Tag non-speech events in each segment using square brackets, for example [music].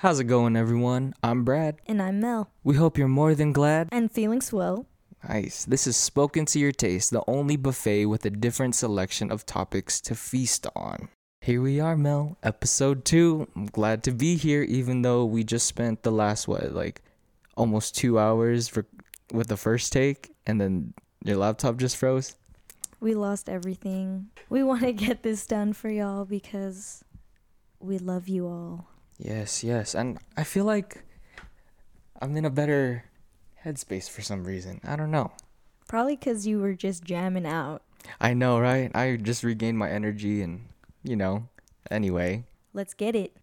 How's it going, everyone? I'm Brad. And I'm Mel. We hope you're more than glad. And feeling swell. Nice. This is Spoken to Your Taste, the only buffet with a different selection of topics to feast on. Here we are, Mel, episode two. I'm glad to be here, even though we just spent the last, what, like almost two hours for, with the first take, and then your laptop just froze. We lost everything. We want to get this done for y'all because we love you all. Yes, yes. And I feel like I'm in a better headspace for some reason. I don't know. Probably because you were just jamming out. I know, right? I just regained my energy and, you know, anyway. Let's get it.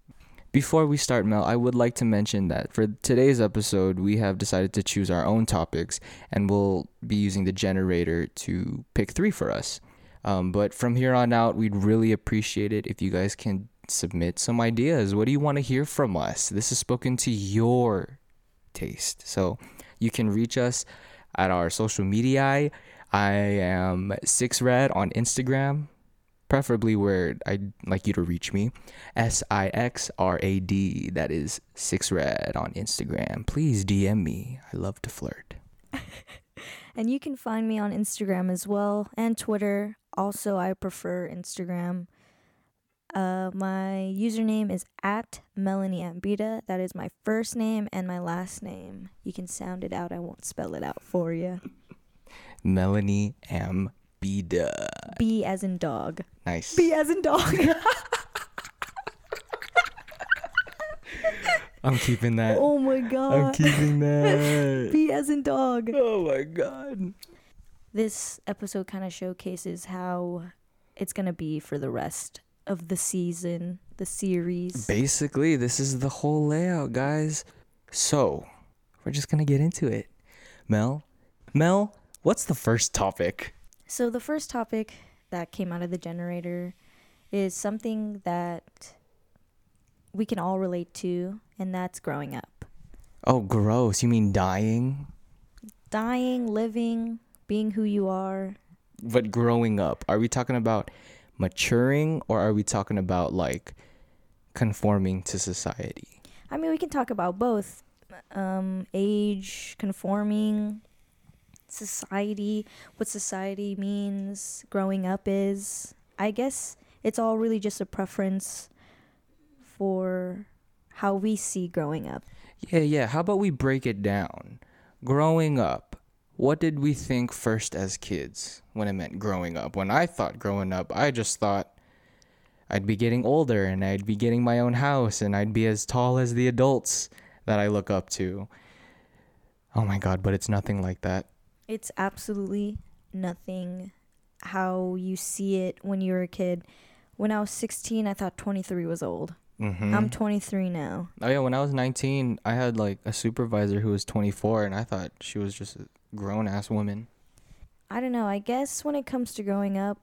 Before we start, Mel, I would like to mention that for today's episode, we have decided to choose our own topics and we'll be using the generator to pick three for us. Um, but from here on out, we'd really appreciate it if you guys can submit some ideas. What do you want to hear from us? This is spoken to your taste. So you can reach us at our social media. I am Six Rad on Instagram, preferably where I'd like you to reach me. S I X R A D. That is Six Rad on Instagram. Please DM me. I love to flirt. [laughs] and you can find me on Instagram as well and Twitter. Also, I prefer Instagram. Uh, my username is at Melanie Ambita. That is my first name and my last name. You can sound it out. I won't spell it out for you. [laughs] Melanie Ambita. B as in dog. Nice. B as in dog. [laughs] I'm keeping that. oh my god. I'm keeping that. [laughs] B as in dog. oh my god. This episode kind of showcases how it's going to be for the rest of the season, the series. Basically, this is the whole layout, guys. So, we're just gonna get into it. Mel, Mel, what's the first topic? So, the first topic that came out of the generator is something that we can all relate to, and that's growing up. Oh, gross. You mean dying? Dying, living, being who you are. But growing up, are we talking about maturing or are we talking about like conforming to society? I mean, we can talk about both um, age, conforming, society, what society means, growing up is. I guess it's all really just a preference for how we see growing up. Yeah, yeah. How about we break it down? Growing up, what did we think first as kids when it meant growing up? When I thought growing up, I just thought I'd be getting older and I'd be getting my own house and I'd be as tall as the adults that I look up to. Oh my god, but it's nothing like that. It's absolutely nothing how you see it when you were a kid. When I was 16, I thought 23 was old. Mm-hmm. I'm 23 now. Oh yeah, when I was 19, I had like a supervisor who was 24 and I thought she was just a grown ass woman. I don't know. I guess when it comes to growing up,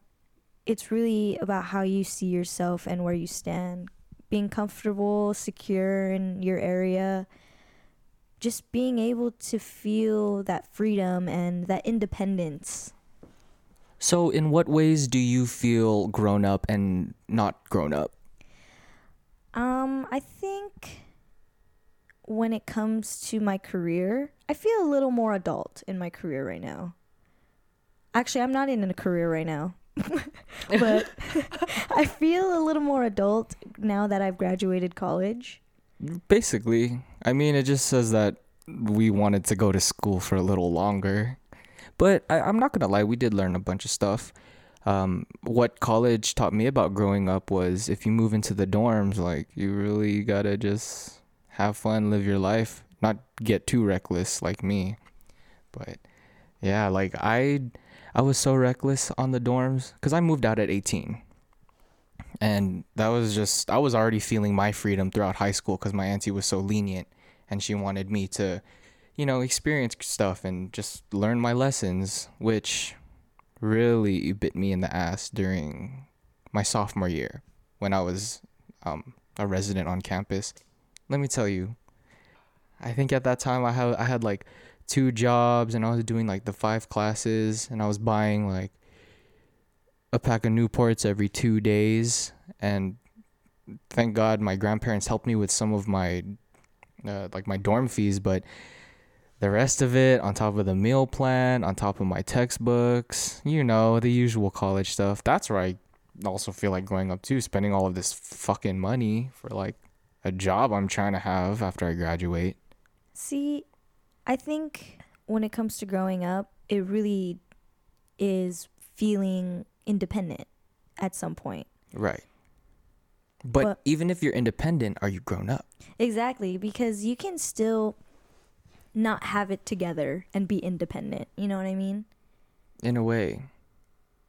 it's really about how you see yourself and where you stand. Being comfortable, secure in your area, just being able to feel that freedom and that independence. So, in what ways do you feel grown up and not grown up? Um, I think when it comes to my career, I feel a little more adult in my career right now. Actually, I'm not in a career right now. [laughs] but [laughs] I feel a little more adult now that I've graduated college. Basically, I mean, it just says that we wanted to go to school for a little longer. But I, I'm not gonna lie, we did learn a bunch of stuff. Um, what college taught me about growing up was if you move into the dorms, like you really gotta just have fun, live your life, not get too reckless like me. But yeah, like I, I was so reckless on the dorms because I moved out at 18 and that was just i was already feeling my freedom throughout high school because my auntie was so lenient and she wanted me to you know experience stuff and just learn my lessons which really bit me in the ass during my sophomore year when i was um, a resident on campus. Let me tell you i think at that time i had i had like two jobs and i was doing like the five classes and i was buying like a pack of Newports every two days, and thank God my grandparents helped me with some of my uh, like my dorm fees, but the rest of it on top of the meal plan, on top of my textbooks, you know, the usual college stuff. That's where I also feel like growing up too, spending all of this fucking money for like a job I'm trying to have after I graduate. See, I think when it comes to growing up, it really is feeling independent at some point. Right. But, But- even if you're independent, are you grown up? Exactly, because you can still not have it together and be independent. You know what I mean? In a way.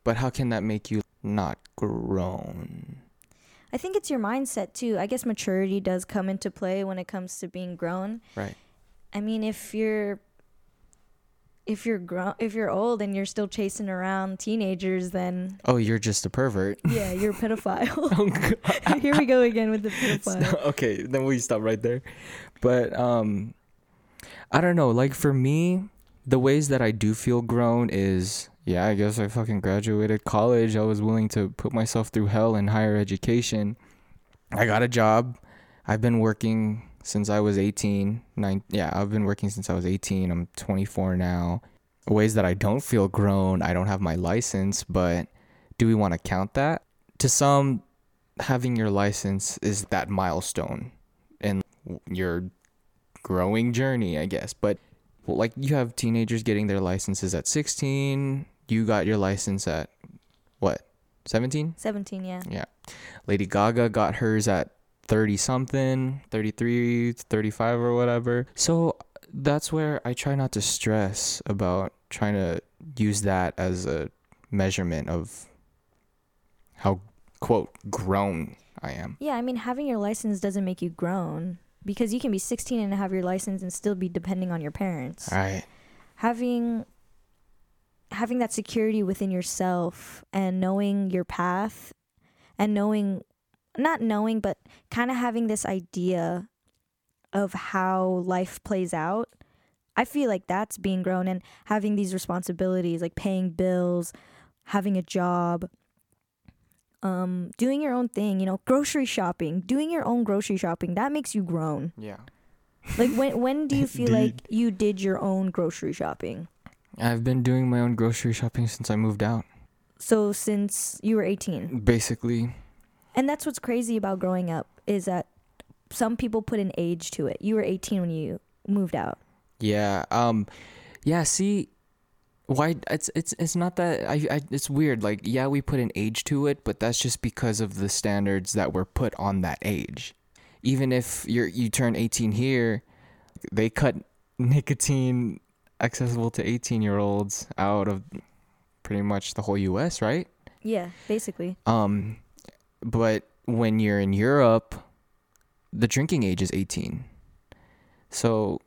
But how can that make you not grown? I think it's your mindset too. I guess maturity does come into play when it comes to being grown. Right. I mean, if you're if you're grown, if you're old and you're still chasing around teenagers, then Oh, you're just a pervert. [laughs] yeah, you're a pedophile. Oh, [laughs] Here we go again with the [laughs] pedophile. okay, then we stop right there. But um I don't know, like for me, the ways that I do feel grown is yeah, I guess I fucking graduated college. I was willing to put myself through hell in higher education. I got a job. I've been working since I was 18. Nine, yeah, I've been working since I was 18. I'm 24 now. Ways that I don't feel grown, I don't have my license, but do we want to count that? To some, having your license is that milestone in your growing journey, I guess. But like you have teenagers getting their licenses at 16. You got your license at what? 17? Seventeen, yeah. Yeah. Lady Gaga got hers at 30 something, 33, 35 or whatever. So that's where I try not to stress about trying to use that as a measurement of how quote grown I am. Yeah, I mean, having your license doesn't make you grown because you can be 16 and have your license and still be depending on your parents. Right. Having having that security within yourself and knowing your path and knowing not knowing but kind of having this idea of how life plays out. I feel like that's being grown and having these responsibilities like paying bills, having a job, um, doing your own thing, you know, grocery shopping, doing your own grocery shopping, that makes you grown. Yeah. Like when when do you [laughs] feel like you did your own grocery shopping? I've been doing my own grocery shopping since I moved out. So since you were 18. Basically, And that's what's crazy about growing up is that some people put an age to it. You were 18 when you moved out. Yeah. Um yeah, see why it's it's it's not that I, I it's weird like yeah we put an age to it but that's just because of the standards that were put on that age. Even if you're you turn 18 here they cut nicotine accessible to 18 year olds out of pretty much the whole US right? Yeah, basically. um but when you're in Europe the drinking age is 18 so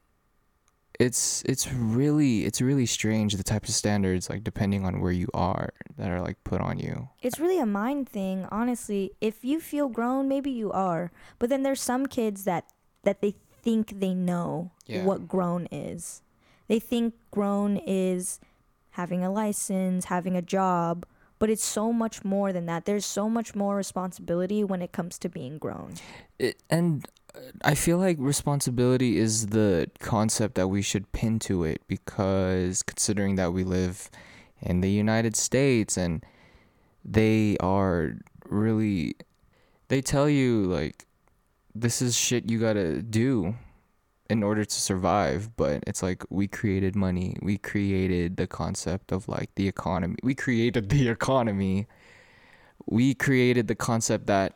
it's it's really it's really strange the types of standards like depending on where you are that are like put on you It's really a mind thing, honestly. If you feel grown, maybe you are. But then there's some kids that that they think they know Yeah. what grown is. They think grown is having a license, having a job, but it's so much more than that. There's so much more responsibility when it comes to being grown. it, and I feel like responsibility is the concept that we should pin to it because considering that we live in the United States and they are really they tell you like this is shit you got to do in order to survive but it's like we created money we created the concept of like the economy we created the [laughs] economy. We created the concept that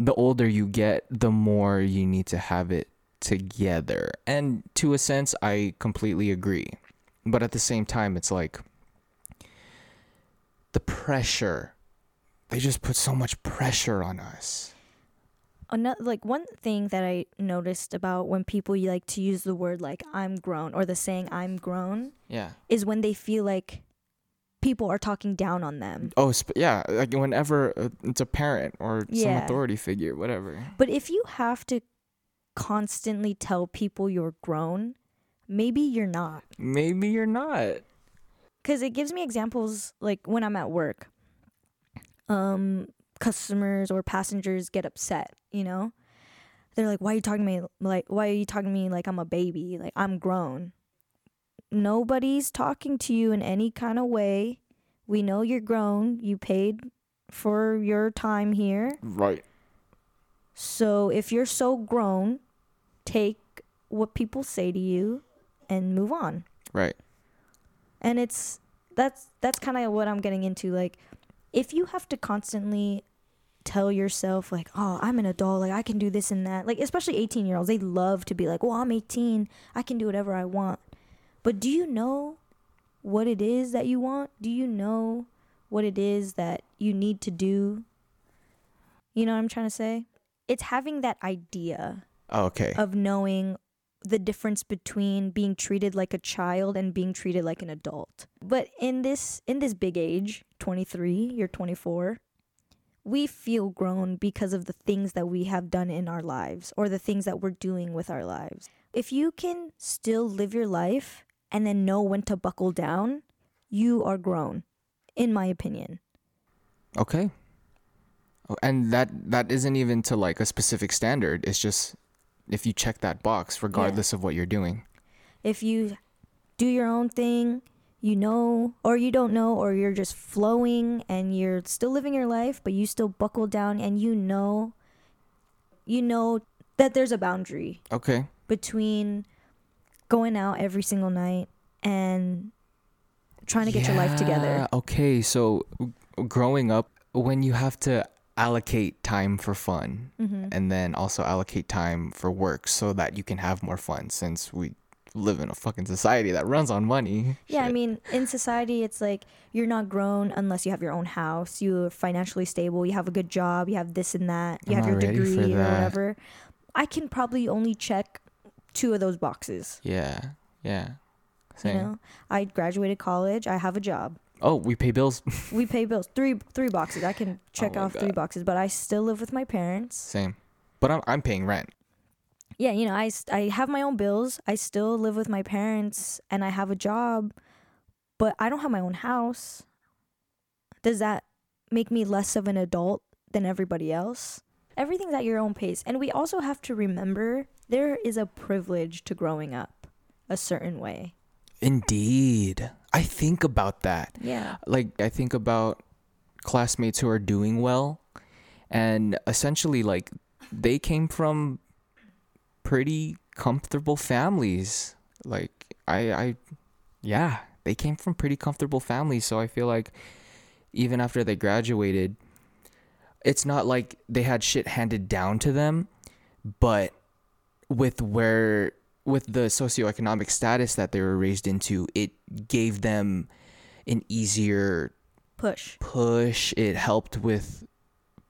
the older you get, the more you need to have it together. And to a sense, I completely agree. But at the same time, it's like the pressure. They just put so much pressure on us. Another like one thing that I noticed about when people like to use the word like I'm grown or the saying I'm grown Yeah. is when they feel like people are talking down on them. Oh, sp- yeah. Like whenever uh, it's a parent or some Yeah. authority figure, whatever. But if you have to constantly tell people you're grown, maybe you're not. Maybe you're not. Cuz it gives me examples like when I'm at work. Um customers or passengers get upset, you know? they're like, "Why are you talking to me like? Why are you talking to me like I'm a baby? Like I'm grown." Nobody's talking to you in any kind of way. We know you're grown. You paid for your time here. Right. So if you're so grown, take what people say to you and move on. Right. And it's that's that's kind of what I'm getting into like if you have to constantly tell yourself like, "Oh, I'm an adult, like I can do this and that." Like especially 18-year-olds, they love to be like, "Well, I'm 18. I can do whatever I want." But do you know what it is that you want? Do you know what it is that you need to do? You know what I'm trying to say? It's having that idea oh, Okay. of knowing the difference between being treated like a child and being treated like an adult. But in this in this big age, 23, you're 24, we feel grown because of the things that we have done in our lives or the things that we're doing with our lives. If you can still live your life and then know when to buckle down, you are grown in my opinion. Okay. Oh, And that that isn't even to like a specific standard. It's just if you check that box, regardless of what you're doing. if you do your own thing, you know, or you don't know, or you're just flowing and you're still living your life, but you still buckle down and you know, you know that there's a boundary Okay. between going out every single night and trying to get your life together. Okay, so growing up, when you have to allocate time for fun hmm and then also allocate time for work so that you can have more fun since we live in a fucking society that runs on money. Yeah, I mean, in society, it's like you're not grown unless you have your own house, you're financially stable, you have a good job, you have this and that, you I'm have your not ready for degree or whatever. I can probably only check two of those boxes. Yeah. Yeah. You Same. know, I graduated college, I have a job. Oh, we pay bills. [laughs] We pay bills. Three three boxes. I can [laughs] check oh my off three boxes, but I still live with my parents. Same. But I'm I'm paying rent. Yeah, you know, I I have my own bills. I still live with my parents and I have a job, but I don't have my own house. Does that make me less of an adult than everybody else? Everything's at your own pace. And we also have to remember there is a privilege to growing up a certain way. Indeed. I think about that. Yeah. like I think about classmates who are doing well and essentially like they came from pretty comfortable families like I I yeah they came from pretty comfortable families so I feel like even after they graduated it's not like they had shit handed down to them but with where with the socioeconomic status that they were raised into it gave them an easier Push. push. It helped with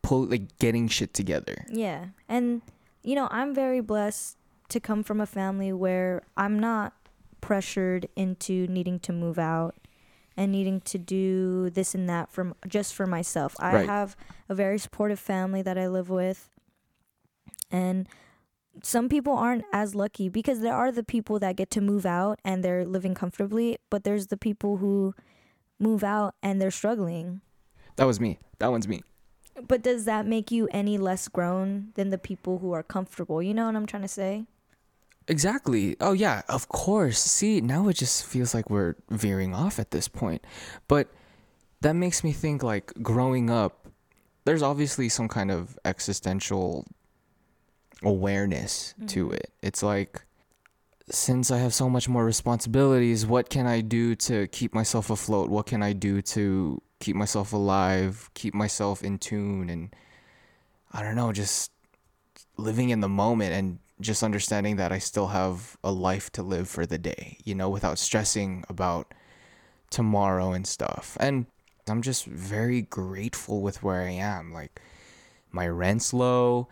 pull like getting shit together. Yeah. And, you know, I'm very blessed to come from a family where I'm not pressured into needing to move out and needing to do this and that from just for myself. I Right. have a very supportive family that I live with. And some people aren't as lucky because there are the people that get to move out and they're living comfortably, but there's the people who move out and they're struggling. That was me. That one's me. But does that make you any less grown than the people who are comfortable? You know what I'm trying to say? Exactly. Oh yeah, of course. See, now it just feels like we're veering off at this point. But that makes me think like growing up, there's obviously some kind of existential awareness to Mhm. it. It's like since I have so much more responsibilities, what can I do to keep myself afloat? What can I do to keep myself alive, keep myself in tune and I don't know, just living in the moment and just understanding that I still have a life to live for the day, you know, without stressing about tomorrow and stuff. And I'm just very grateful with where I am. Like, my rent's low.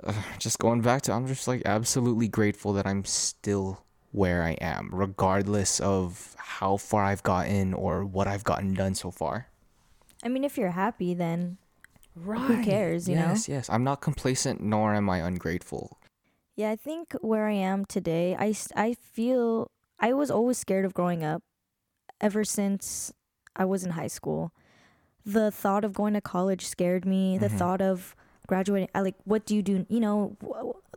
[sighs] Just going back to, I'm just like absolutely grateful that I'm still where I am, regardless of how far I've gotten or what I've gotten done so far. I mean, if you're happy, then Right. Who cares, you know? yes, yes. I'm not complacent, nor am I ungrateful. yeah, I think where I am today, I, I feel I was always scared of growing up ever since I was in high school. The thought of going to college scared me. The Mhm. thought of graduating, I like, what do you do? You know,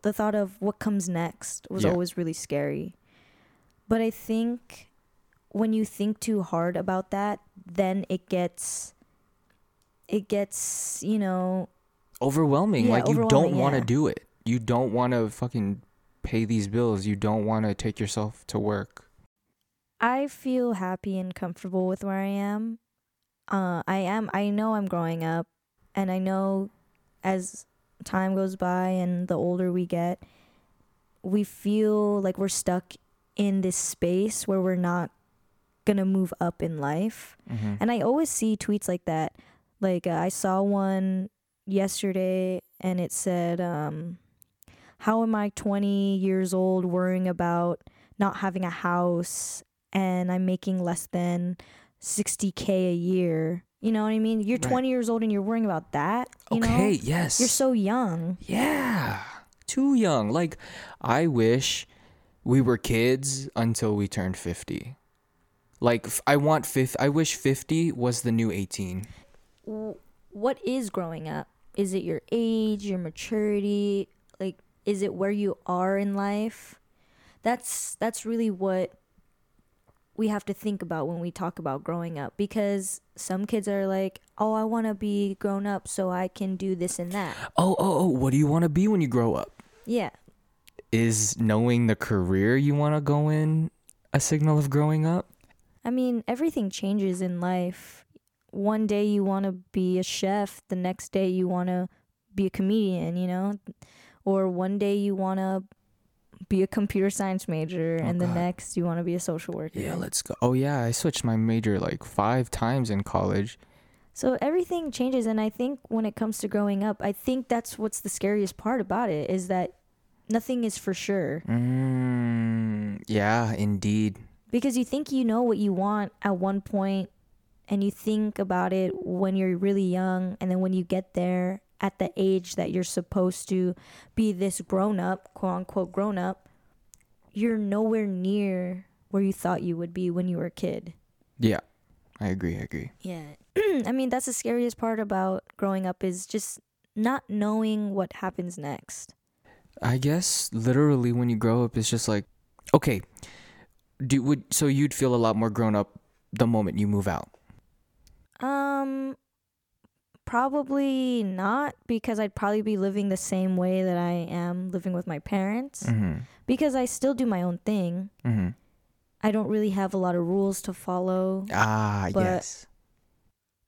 the thought of what comes next was Yeah. always really scary. But I think when you think too hard about that, then it gets it gets, you know, Overwhelming. Yeah, like you don't want to yeah. do it. You don't want to fucking pay these bills. You don't want to take yourself to work. I feel happy and comfortable with where I am. Uh, I am. I know I'm growing up, and I know as time goes by and the older we get, we feel like we're stuck in this space where we're not gonna move up in life. Mm-hmm. And I always see tweets like that. Like uh, I saw one yesterday, and it said, um, "How am I 20 years old worrying about not having a house, and I'm making less than 60k a year?" You know what I mean? You're Right. 20 years old and you're worrying about that. You okay. know, Yes. you're so young. Yeah. Too young. Like, I wish we were kids until we turned 50. Like, I want fifth. I wish 50 was the new 18. what is growing up? Is it your age, your maturity? Like is it where you are in life? That's that's really what we have to think about when we talk about growing up because some kids are like, "Oh, I want to be grown up so I can do this and that." Oh, oh, oh. What do you want to be when you grow up? Yeah. Is knowing the career you want to go in a signal of growing up? I mean, everything changes in life. One day you want to be a chef, the next day you want to be a comedian, you know? Or one day you want to be a computer science major Oh, and the God. next you want to be a social worker. Yeah, let's go. Oh, yeah. I switched my major like five times in college. So everything changes and I think when it comes to growing up, I think that's what's the scariest part about it is that nothing is for sure. Mm, yeah, indeed. because you think you know what you want at one point and you think about it when you're really young and then when you get there at the age that you're supposed to be this grown up quote unquote grown up you're nowhere near where you thought you would be when you were a kid Yeah, I agree. I agree. yeah [clears throat] i mean that's the scariest part about growing up is just not knowing what happens next I guess literally when you grow up, it's just like, okay, do would so you'd feel a lot more grown up the moment you move out. Um, probably not because I'd probably be living the same way that I am living with my parents Mm-hmm. because I still do my own thing. Mm-hmm. I don't really have a lot of rules to follow. Ah, But- yes.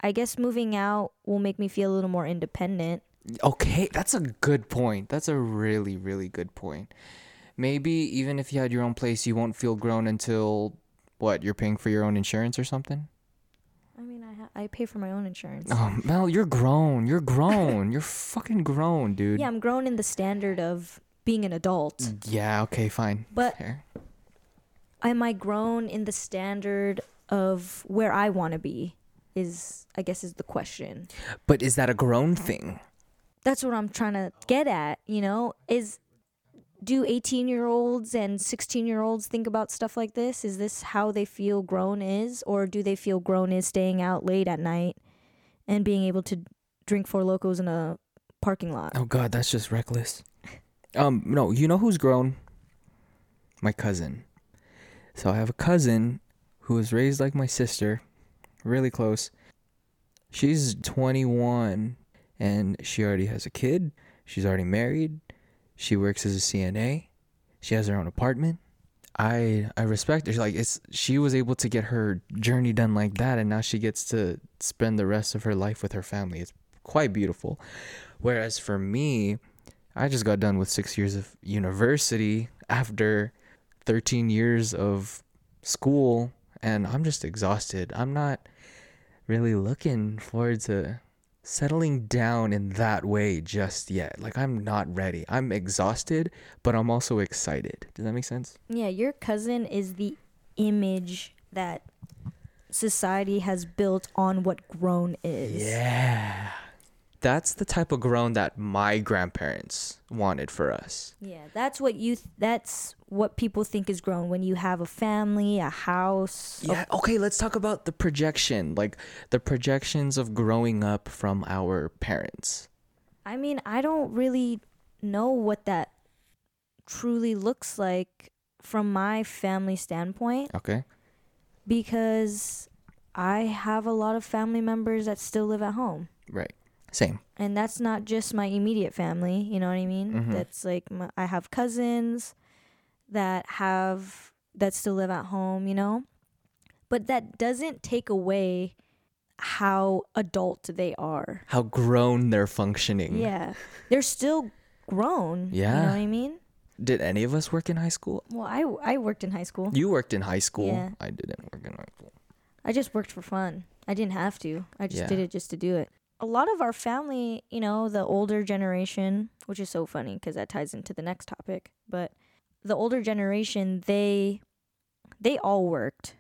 I guess moving out will make me feel a little more independent. Okay, that's a good point. That's a really, really good point. Maybe even if you had your own place, you won't feel grown until what? You're paying for your own insurance or something? I ha- I pay for my own insurance. Oh, Mel, you're grown. You're grown. you're fucking grown, dude. Yeah, I'm grown in the standard of being an adult. Yeah, okay, fine. But Fair. am I grown in the standard of where I want to be? Is I guess is the question. But is that a grown thing? that's what I'm trying to get at, you know, is do 18 year olds and 16 year olds think about stuff like this? Is this how they feel grown is? Or do they feel grown is staying out late at night and being able to drink Four Lokos in a parking lot? Oh god, that's just reckless. Um, no, you know who's grown? My cousin. So I have a cousin who was raised like my sister, really close. She's 21 and she already has a kid. She's already married. She works as a CNA. She has her own apartment. I I respect her. Like it's she was able to get her journey done like that and now she gets to spend the rest of her life with her family. It's quite beautiful. Whereas for me, I just got done with 6 years of university after 13 years of school and I'm just exhausted. I'm not really looking forward to settling down in that way just yet. Like I'm not ready. I'm exhausted, but I'm also excited. Does that make sense? Yeah, your cousin is the image that society has built on what grown is. Yeah. That's the type of grown that my grandparents wanted for us. Yeah, that's what you th- that's what people think is grown when you have a family, a house. a Yeah, okay, let's talk about the projection, like the projections of growing up from our parents. I mean, I don't really know what that truly looks like from my family standpoint Okay. because I have a lot of family members that still live at home. Right. Same. And that's not just my immediate family, you know what I mean? Mhm. That's like my, I have cousins that have that still live at home, you know? But that doesn't take away how adult they are. How grown they're functioning. Yeah. They're still grown. Yeah. You know what I mean? Did any of us work in high school? Well, I, I worked in high school. You worked in high school. Yeah. I didn't work in high school. I just worked for fun. I didn't have to. I just Yeah. did it just to do it. A lot of our family, you know, the older generation, which is so funny because that ties into the next topic, but the older generation, they they all worked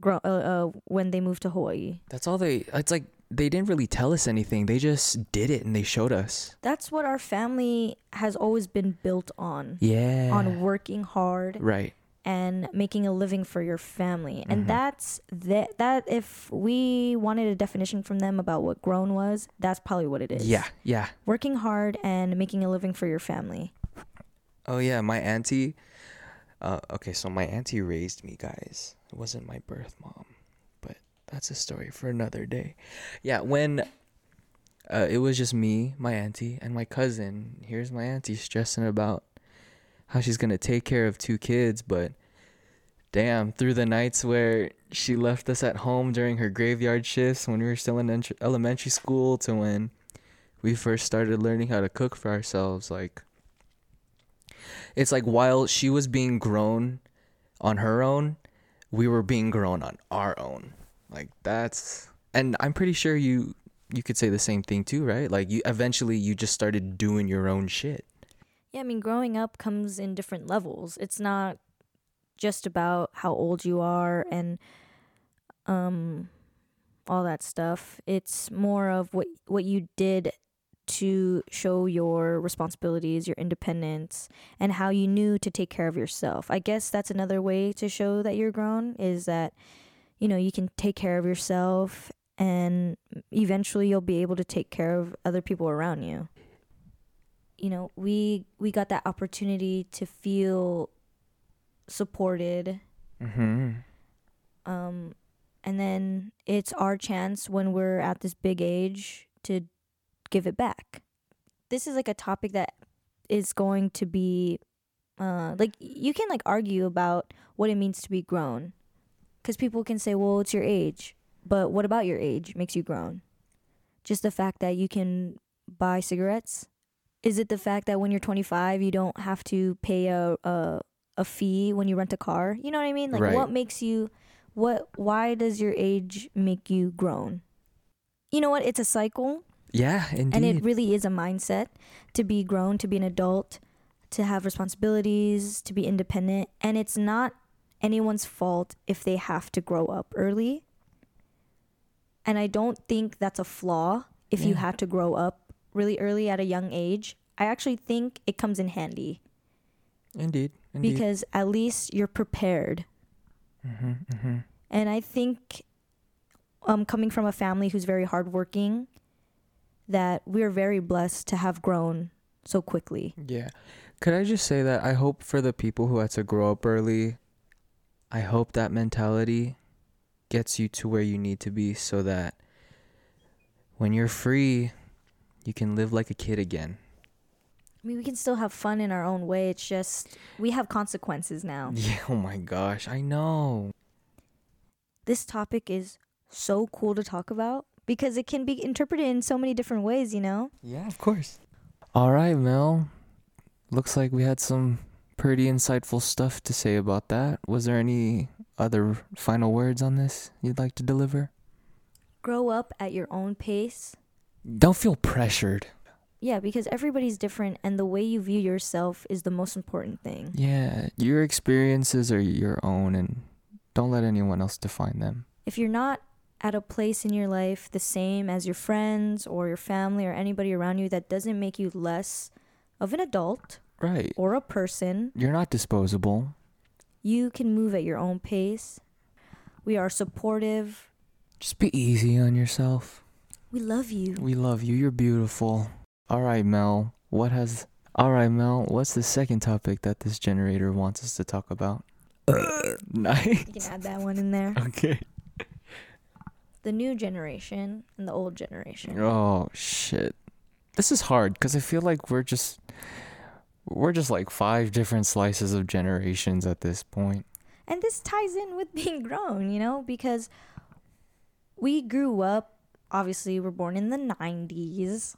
grow, uh, uh, when they moved to Hawaii. That's all they. It's like they didn't really tell us anything. They just did it and they showed us. That's what our family has always been built on. Yeah. On working hard Right. And making a living for your family. Mhm. And that's that that if we wanted a definition from them about what grown was, that's probably what it is. Yeah. Yeah. Working hard and making a living for your family. Oh yeah, my auntie. Uh, okay, so my auntie raised me, guys. It wasn't my birth mom, but that's a story for another day. Yeah, when uh, it was just me, my auntie, and my cousin. Here's my auntie stressing about how she's gonna take care of two kids, but damn, through the nights where she left us at home during her graveyard shifts when we were still in ent- elementary school to when we first started learning how to cook for ourselves, like it's like while she was being grown on her own, we were being grown on our own. Like that's and I'm pretty sure you you could say the same thing too, right? Like you eventually you just started doing your own shit. Yeah, I mean growing up comes in different levels. It's not just about how old you are and um all that stuff. It's more of what what you did to show your responsibilities, your independence, and how you knew to take care of yourself. I guess that's another way to show that you're grown is that you know, you can take care of yourself and eventually you'll be able to take care of other people around you. You know, we we got that opportunity to feel supported. Mhm. um and then it's our chance when we're at this big age to give it back. This is like a topic that is going to be uh like you can like argue about what it means to be grown because people can say well it's your age but what about your age makes you grown? Just the fact that you can buy cigarettes is it the fact that when you're 25 you don't have to pay a a, a fee when you rent a car? You know what i mean? Like Right. what makes you what why does your age make you grown you know what? It's a cycle. Yeah, indeed. and it really is a mindset to be grown to be an adult to have responsibilities to be independent. And it's not anyone's fault if they have to grow up early. And i don't think that's a flaw if you Yeah. have to grow up really early at a young age i actually think it comes in handy indeed. Indeed. because at least you're prepared Mhm. Mhm. And I think, um, coming from a family who's very hardworking, that we're very blessed to have grown so quickly. Yeah. Could I just say that I hope for the people who had to grow up early, I hope that mentality gets you to where you need to be so that when you're free, you can live like a kid again. I mean, we can still have fun in our own way. It's just we have consequences now. [laughs] Yeah, oh my gosh, I know. This topic is so cool to talk about because it can be interpreted in so many different ways, you know? Yeah, of course. All right, Mel. Looks like we had some pretty insightful stuff to say about that. Was there any other final words on this you'd like to deliver? Grow up at your own pace. Don't feel pressured. Yeah, because everybody's different and the way you view yourself is the most important thing. Yeah, your experiences are your own and don't let anyone else define them. if you're not at a place in your life the same as your friends or your family or anybody around you that doesn't make you less of an adult Right. or a person, You're not disposable. you can move at your own pace. We are supportive. Just be easy on yourself. We love you. We love you. You're beautiful. All right, Mel. What has All right, Mel. What's the second topic that this generator wants us to talk about? [laughs] nice. You can add that one in there. Okay. The new generation and the old generation. Oh shit. This is hard because I feel like we're just we're just like five different slices of generations at this point. And this ties in with being [laughs] grown, you know, because we grew up, obviously, we're born in the 90s.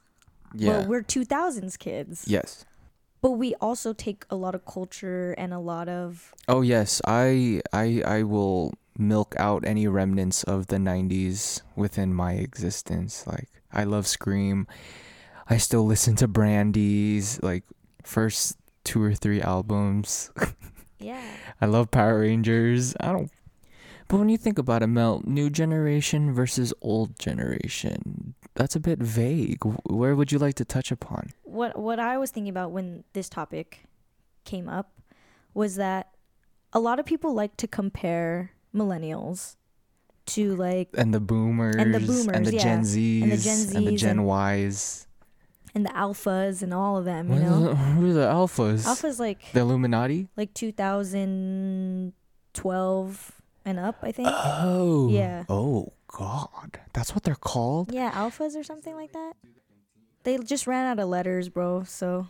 Yeah. Well, we're 2000s kids. yes. But we also take a lot of culture and a lot of. Oh yes, I I I will milk out any remnants of the 90s within my existence. Like I love Scream. I still listen to Brandy's like first two or three albums. [laughs] Yeah. I love Power Rangers. I don't But when you think about it, Mel, new generation versus old generation, that's a bit vague. Where would you like to touch upon? What, what I was thinking about when this topic came up was that a lot of people like to compare millennials to like And the boomers And the boomers and the yeah. Gen Zs And the Gen Zs and the Gen and- Ys. and the alphas and all of them, you know. Who are the alphas? Alphas like The Illuminati? like 2012 and up, I think. Oh. Yeah. Oh God, that's what they're called. yeah, alphas or something like that. They just ran out of letters, bro. So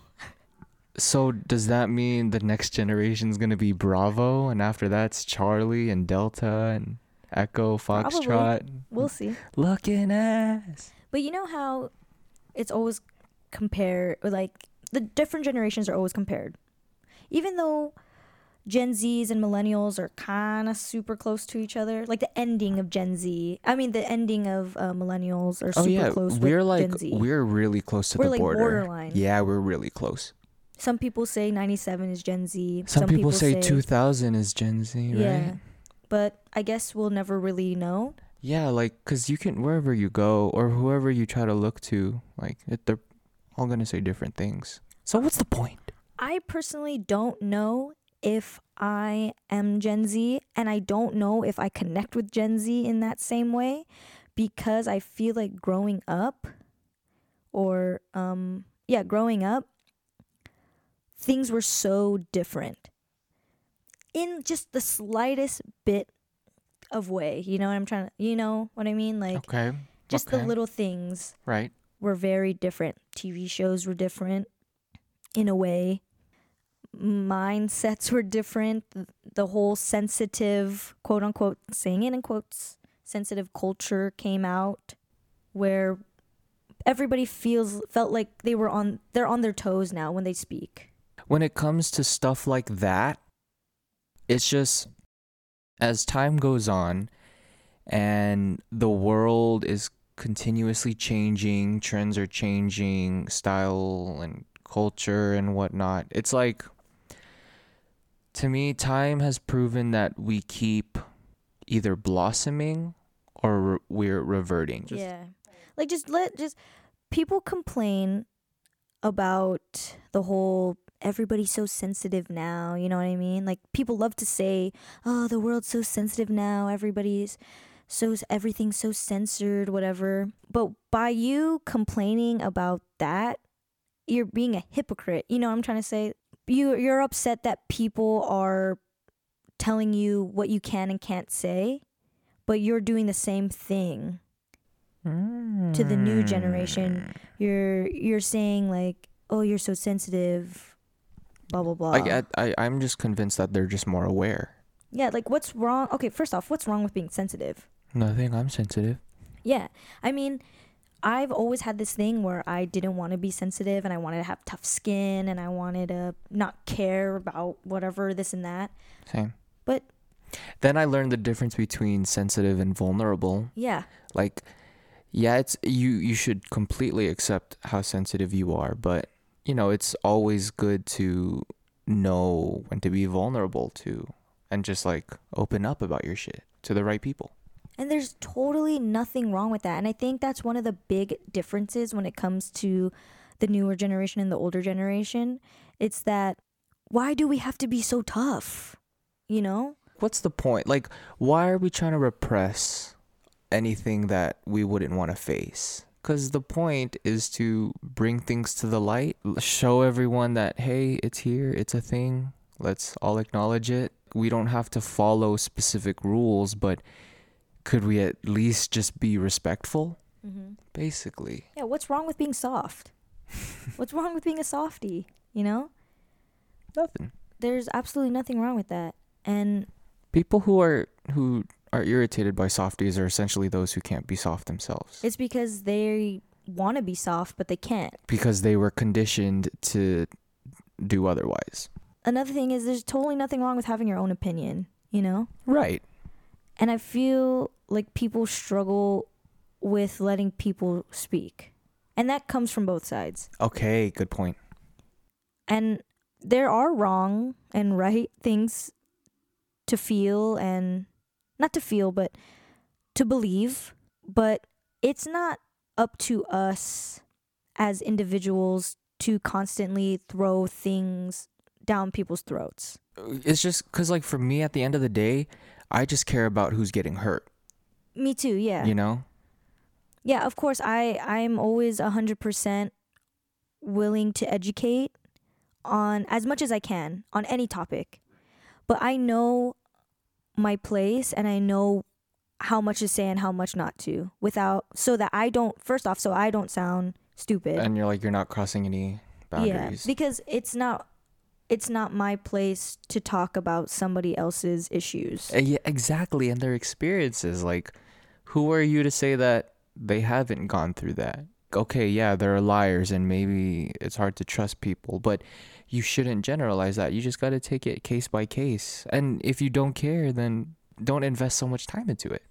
So does that mean the next generation's gonna be Bravo, and after that's Charlie and Delta and Echo, Foxtrot, Probably. we'll see. looking ass. But you know how it's always compared, like the different generations are always compared. Even though Gen Zs and millennials are kind of super close to each other, like the ending of Gen Z. I mean, the ending of uh, millennials are super Oh super yeah, close we're with like Gen Z. we're really close to We're the like border. borderline. Yeah, we're really close. Some people say 97 is Gen Z. Some, people, say, 2000 is Gen Z, right? Yeah. But I guess we'll never really know. Yeah, like cuz you can wherever you go or whoever you try to look to, like it, they're all going to say different things. So what's the point? I personally don't know if I am Gen Z, and I don't know if I connect with Gen Z in that same way because I feel like growing up, or um, yeah, growing up, things were so different in just the slightest bit of way. You know what I'm trying to, you know what I mean? Like Okay. just okay. the little things Right. were very different. TV shows were different in a way. Mindsets were different. The whole sensitive, quote unquote, saying it in quotes, sensitive culture came out where everybody feels felt like they were on they're on their toes now when they speak. when it comes to stuff like that, it's just as time goes on and the world is continuously changing, trends are changing, style and culture and whatnot. It's like, to me, time has proven that we keep either blossoming or re- we're reverting. Just- yeah. Like just let just people complain about the whole everybody's so sensitive now, you know what I mean? Like people love to say, "Oh, the world's so sensitive now. Everybody's so everything's so censored, whatever." But by you complaining about that, you're being a hypocrite. You know what I'm trying to say? You you're upset that people are telling you what you can and can't say, but you're doing the same thing to the new generation. Hmm. You're you're saying like, "Oh, you're so sensitive." Blah blah blah. I, I, I'm just convinced that they're just more aware. yeah, like what's wrong? Okay, first off, what's wrong with being sensitive? Nothing, I'm sensitive. Yeah, I mean, I've always had this thing where I didn't want to be sensitive and I wanted to have tough skin and I wanted to not care about whatever this and that. Same. But- then I learned the difference between sensitive and vulnerable. Yeah, Like, yeah, it's you. You should completely accept how sensitive you are, but you know, it's always good to know when to be vulnerable to, and just like open up about your shit to the right people. And there's totally nothing wrong with that. And I think that's one of the big differences when it comes to the newer generation and the older generation. It's that why do we have to be so tough? You know? What's the point? Like, why are we trying to repress anything that we wouldn't want to face? Because the point is to bring things to the light, show everyone that, hey, it's here, it's a thing, let's all acknowledge it. We don't have to follow specific rules, but could we at least just be respectful? Mm-hmm. Basically. Yeah, what's wrong with being soft? [laughs] what's wrong with being a softie? You know, Nothing. there's absolutely nothing wrong with that. And People who are who are irritated by softies are essentially those who can't be soft themselves. it's because they want to be soft, but they can't. because they were conditioned to do otherwise. Another thing is there's totally nothing wrong with having your own opinion, you know? Right. And I feel like people struggle with letting people speak. And that comes from both sides. Okay, good point. And there are wrong and right things to feel and not to feel, but to believe. But it's not up to us as individuals to constantly throw things down people's throats. It's just cuz like for me at the end of the day, I just care about who's getting hurt, Me too, yeah. you know? Yeah, of course I I'm always 100% willing to educate on as much as I can on any topic. But I know my place and I know how much to say and how much not to without so that I don't first off so I don't sound stupid. And you're like you're not crossing any boundaries. Yeah, because it's not it's not my place to talk about somebody else's issues. Uh, yeah, exactly, and their experiences like who are you to say that they haven't gone through that? Okay, yeah, they're liars and maybe it's hard to trust people, but you shouldn't generalize that. You just got to take it case by case. And if you don't care, then don't invest so much time into it.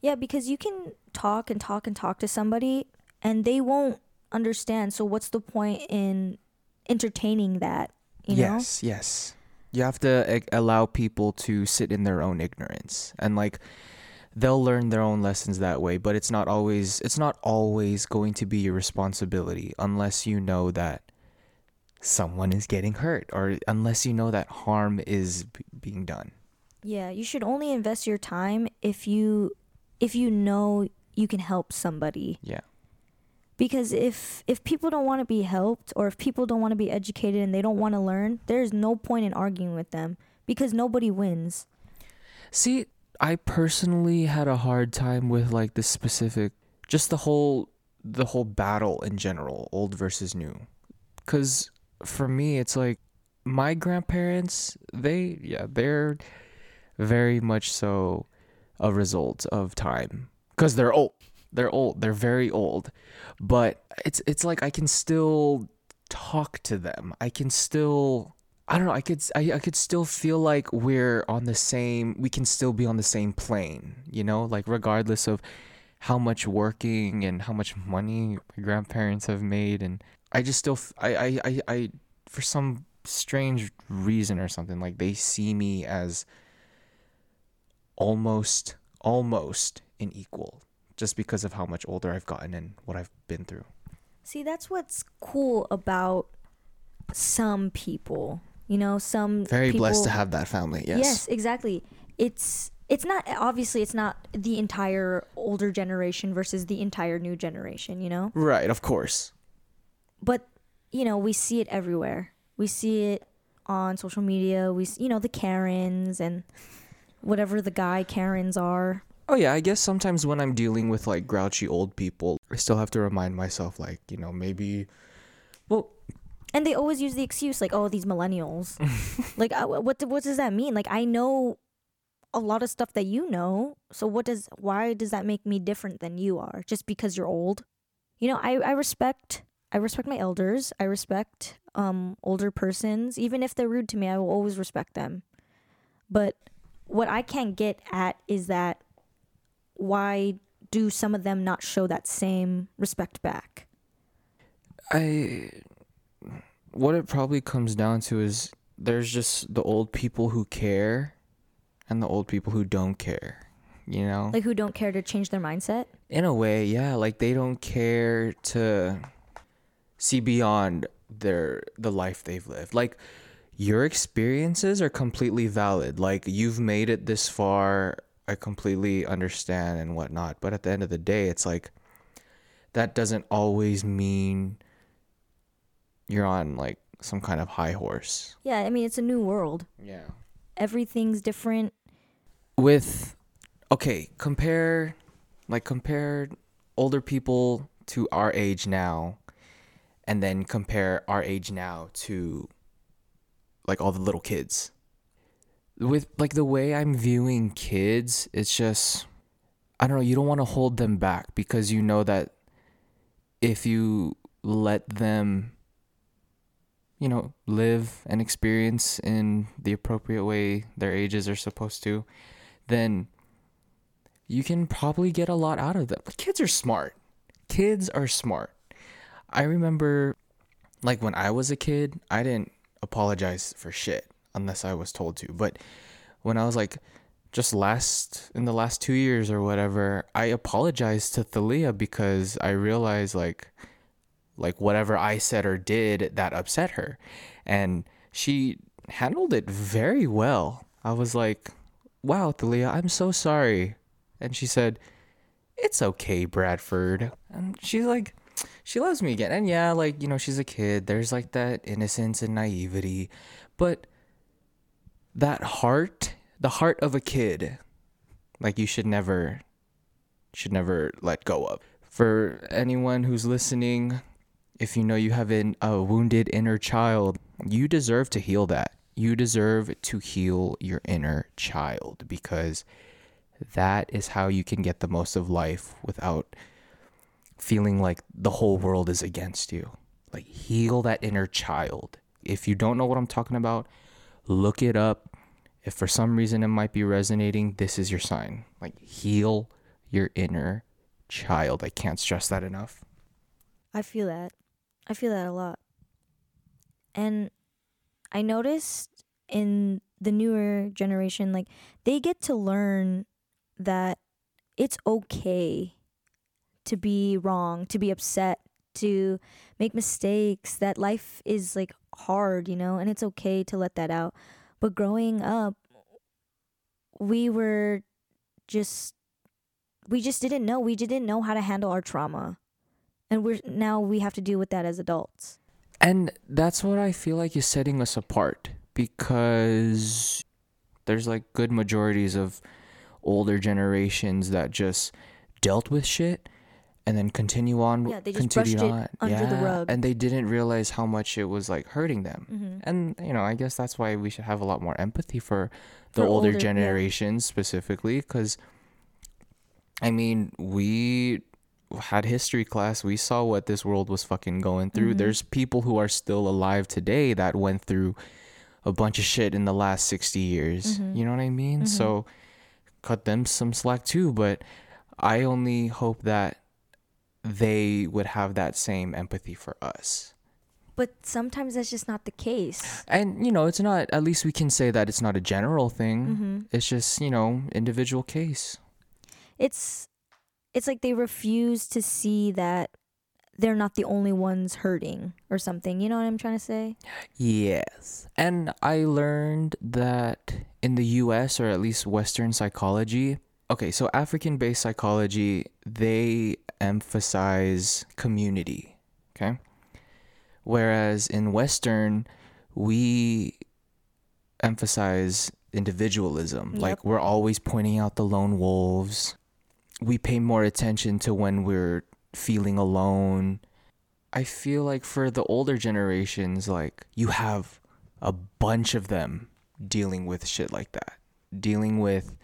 Yeah, because you can talk and talk and talk to somebody and they won't understand. So what's the point in entertaining that, you know? yes, yes. You have to allow people to sit in their own ignorance and like they'll learn their own lessons that way, but it's not always it's not always going to be your responsibility unless you know that someone is getting hurt or unless you know that harm is b- being done. Yeah, you should only invest your time if you if you know you can help somebody. Yeah. Because if if people don't want to be helped or if people don't want to be educated and they don't want to learn, there's no point in arguing with them because nobody wins. See, I personally had a hard time with like the specific just the whole the whole battle in general, old versus new. Cuz for me it's like my grandparents, they yeah, they're very much so a result of time cuz they're old. They're old. They're very old. But it's it's like I can still talk to them. I can still I don't know. I could I, I could still feel like we're on the same. We can still be on the same plane, you know, like regardless of how much working and how much money my grandparents have made, and I just still I I I, I for some strange reason or something like they see me as almost almost an equal just because of how much older I've gotten and what I've been through. See, that's what's cool about some people. You know, some Very blessed to have that family. Yes. Yes, exactly. It's it's not obviously it's not the entire older generation versus the entire new generation, you know? Right, of course. But you know, we see it everywhere. We see it on social media. We you know, the Karens and whatever the guy Karens are. Oh yeah, I guess sometimes when I'm dealing with like grouchy old people, I still have to remind myself like, you know, maybe well, And they always use the excuse like, "Oh, these millennials." [laughs] like uh, what what does that mean? Like I know a lot of stuff that you know. So what does why does that make me different than you are just because you're old? You know, I I respect I respect my elders. I respect um older persons even if they're rude to me. I will always respect them. But what I can't get at is that why do some of them not show that same respect back? I what it probably comes down to is there's just the old people who care and the old people who don't care, you know? Like who don't care to change their mindset? In a way, yeah, like they don't care to see beyond their the life they've lived. Like your experiences are completely valid. Like you've made it this far. I completely understand and whatnot. But at the end of the day, it's like that doesn't always mean you're on like some kind of high horse. Yeah, I mean, it's a new world. Yeah. Everything's different. With okay, compare like compare older people to our age now and then compare our age now to like all the little kids. With like the way I'm viewing kids, it's just I don't know, you don't want to hold them back because you know that if you let them you know, live and experience in the appropriate way their ages are supposed to, then you can probably get a lot out of them. Kids are smart. Kids are smart. I remember like when I was a kid, I didn't apologize for shit unless I was told to. But when I was like just last in the last 2 years or whatever, I apologized to Thalia because I realized like like whatever I said or did that upset her. And she handled it very well. I was like, wow, Thalia, I'm so sorry. And she said, it's okay, Bradford. And she's like, she loves me again. And yeah, like, you know, she's a kid. There's like that innocence and naivety. But that heart, the heart of a kid, like you should never, should never let go of. For anyone who's listening, if you know you have an, a wounded inner child, you deserve to heal that. You deserve to heal your inner child because that is how you can get the most of life without feeling like the whole world is against you. Like, heal that inner child. If you don't know what I'm talking about, look it up. If for some reason it might be resonating, this is your sign. Like, heal your inner child. I can't stress that enough. I feel that. I feel that a lot. And I noticed in the newer generation, like, they get to learn that it's okay to be wrong, to be upset, to make mistakes, that life is like hard, you know, and it's okay to let that out. But growing up, we were just we just didn't know. We didn't know how to handle our trauma. And we're now we have to deal with that as adults. And that's what I feel like is setting us apart because there's like good majorities of older generations that just dealt with shit and then continue on Yeah, they just continue brushed it on under the rug. and they didn't realize how much it was like hurting them Mm-hmm. and you know i guess that's why we should have a lot more empathy for the For older, older- yeah. generations specifically because i mean we had history class we saw what this world was fucking going through Mhm. there's people who are still alive today that went through a bunch of shit in the last 60 years Mhm. you know what i mean Mhm. so cut them some slack too but i only hope that they would have that same empathy for us But sometimes that's just not the case. and you know, it's not. At least we can say that it's not a general thing. Mm-hmm. It's just you know, individual case. It's it's like they refuse to see that they're not the only ones hurting or something. You know what I'm trying to say? Yes. And I learned that in the US or at least Western psychology, okay, so African based psychology, they emphasize community. Okay. Whereas in Western, we emphasize individualism. Yep. Like we're always pointing out the lone wolves. We pay more attention to when we're feeling alone. I feel like for the older generations, like you have a bunch of them dealing with shit like that, dealing with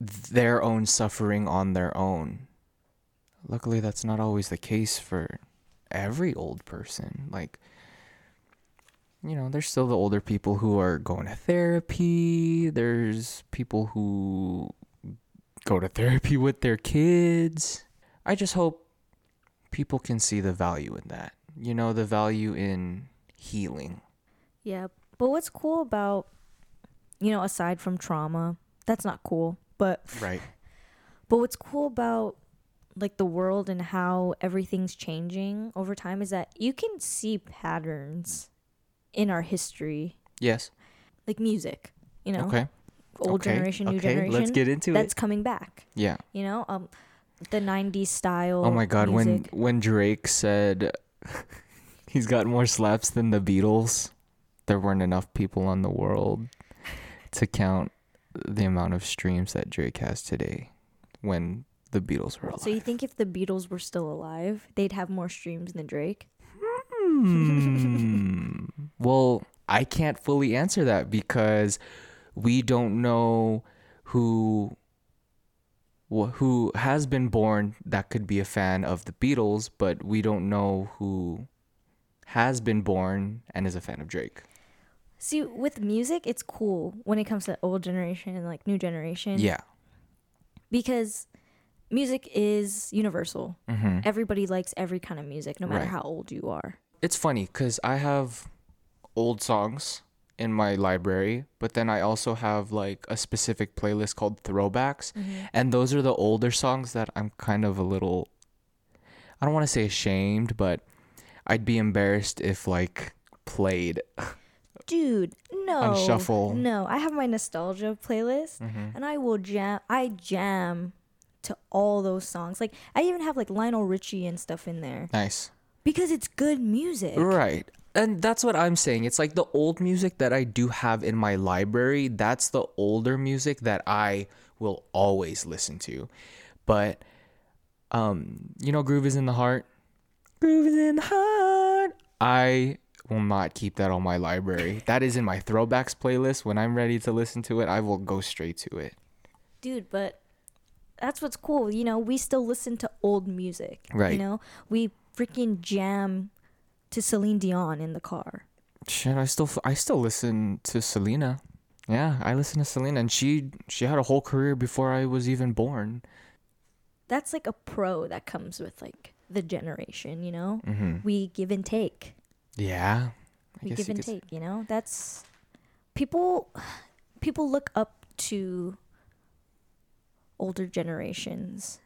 their own suffering on their own. Luckily, that's not always the case for every old person. Like, you know, there's still the older people who are going to therapy. There's people who go to therapy with their kids. I just hope people can see the value in that. You know, the value in healing. Yeah. But what's cool about you know, aside from trauma, that's not cool. But Right. [laughs] but what's cool about like the world and how everything's changing over time is that you can see patterns in our history, Yes. like music, you know, Okay. Old okay. generation, new okay. generation. Let's get into that's it. coming back. Yeah. You know, um, the '90s style. Oh my god, music. when when Drake said [laughs] he's got more slaps than the Beatles, there weren't enough people on the world to count the amount of streams that Drake has today when the Beatles were alive. So you think if the Beatles were still alive, they'd have more streams than Drake? Hmm. [laughs] well, I can't fully answer that because we don't know who who has been born that could be a fan of the Beatles, but we don't know who has been born and is a fan of Drake. See, with music, it's cool when it comes to old generation and like new generation. Yeah. Because music is universal. hmm Everybody likes every kind of music, no matter Right. how old you are. It's funny because I have old songs in my library, but then I also have like a specific playlist called Throwbacks. And those are the older songs that I'm kind of a little I don't want to say ashamed, but I'd be embarrassed if like played. Dude, no. On shuffle. No, I have my nostalgia playlist Mm-hmm. and I will jam I jam to all those songs. Like I even have like Lionel Richie and stuff in there Nice. because it's good music. Right. And that's what I'm saying. It's like the old music that I do have in my library, that's the older music that I will always listen to. But um, you know Groove is in the Heart. Groove is in the Heart. I will not keep that on my library. That is in my throwbacks playlist. When I'm ready to listen to it, I will go straight to it. Dude, but that's what's cool. You know, we still listen to old music. Right. You know, we freaking jam to Celine Dion in the car. Shit, I still I still listen to Selena. Yeah, I listen to Selena and she she had a whole career before I was even born. That's like a pro that comes with like the generation, you know? Mhm. We give and take. Yeah. I we give and could take, you know? That's people people look up to older generations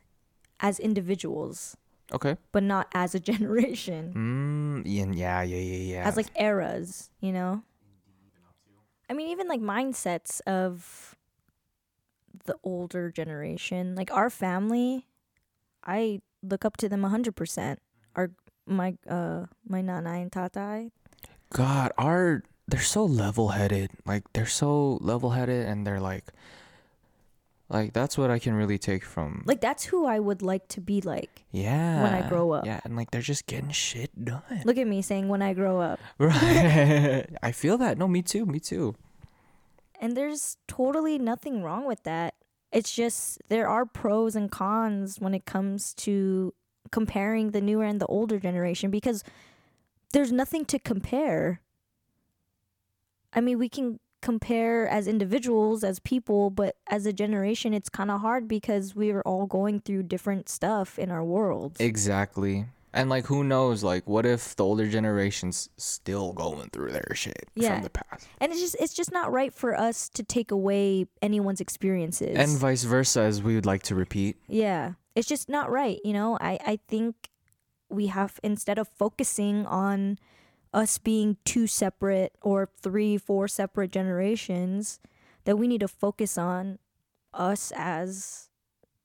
as individuals, Okay. but not as a [laughs] generation. Mm, yeah, yeah, yeah, yeah, as like eras, you know? I mean, even like mindsets of the older generation. Like our family, I look up to them 100%. Our my uh my nana and tata. God, our they're so level-headed. Like they're so level-headed and they're like like that's what I can really take from Like that's who I would like to be like. yeah. When I grow up. Yeah, and like they're just getting shit done. Look at me saying when I grow up. [laughs] Right. [laughs] I feel that. No, me too. Me too. And there's totally nothing wrong with that. It's just there are pros and cons when it comes to comparing the newer and the older generation because there's nothing to compare. I mean, we can compare as individuals, as people, but as a generation, it's kind of hard because we are all going through different stuff in our worlds. Exactly. And like who knows like what if the older generation's still going through their shit Yeah. from the past. and it's just it's just not right for us to take away anyone's experiences. And vice versa as we would like to repeat. Yeah. It's just not right, you know? I, I think we have instead of focusing on us being two separate or three, four separate generations, that we need to focus on us as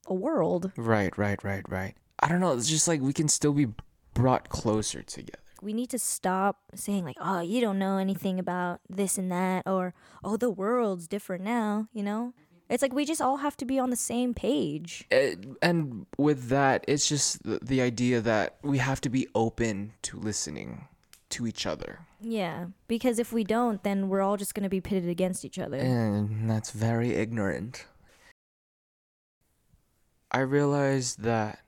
a world. Right, right, right, right. I don't know, it's just like we can still be brought closer together. We need to stop saying like, "Oh, you don't know anything about this and that," or "Oh, the world's different now." You know, it's like we just all have to be on the same page. Eh, and with that, it's just the, the idea that we have to be open to listening to each other. Yeah, because if we don't, then we're all just gonna be pitted against each other. And that's very ignorant. I realized that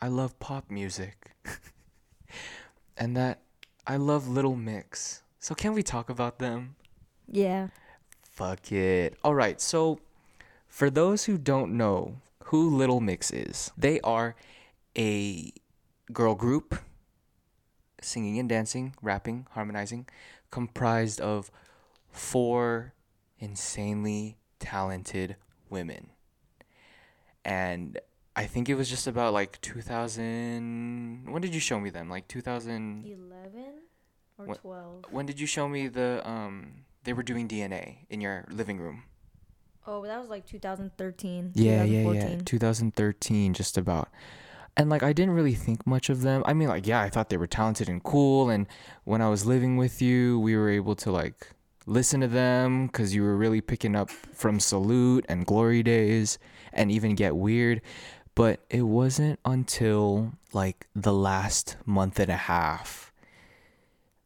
I love pop music. [laughs] and that I love Little Mix. So can we talk about them? yeah. Fuck it. All right, so for those who don't know who Little Mix is, they are a girl group singing and dancing, rapping, harmonizing, comprised of four insanely talented women. And I think it was just about like 2000 when did you show me them? Like 2011 or What- twelve? when did you show me the um they were doing DNA in your living room? Oh, that was like 2013. Yeah, yeah, yeah. 2013, just about. And like, I didn't really think much of them. I mean, like, yeah, I thought they were talented and cool. And when I was living with you, we were able to like listen to them because you were really picking up from Salute and Glory Days and even Get Weird. But it wasn't until like the last month and a half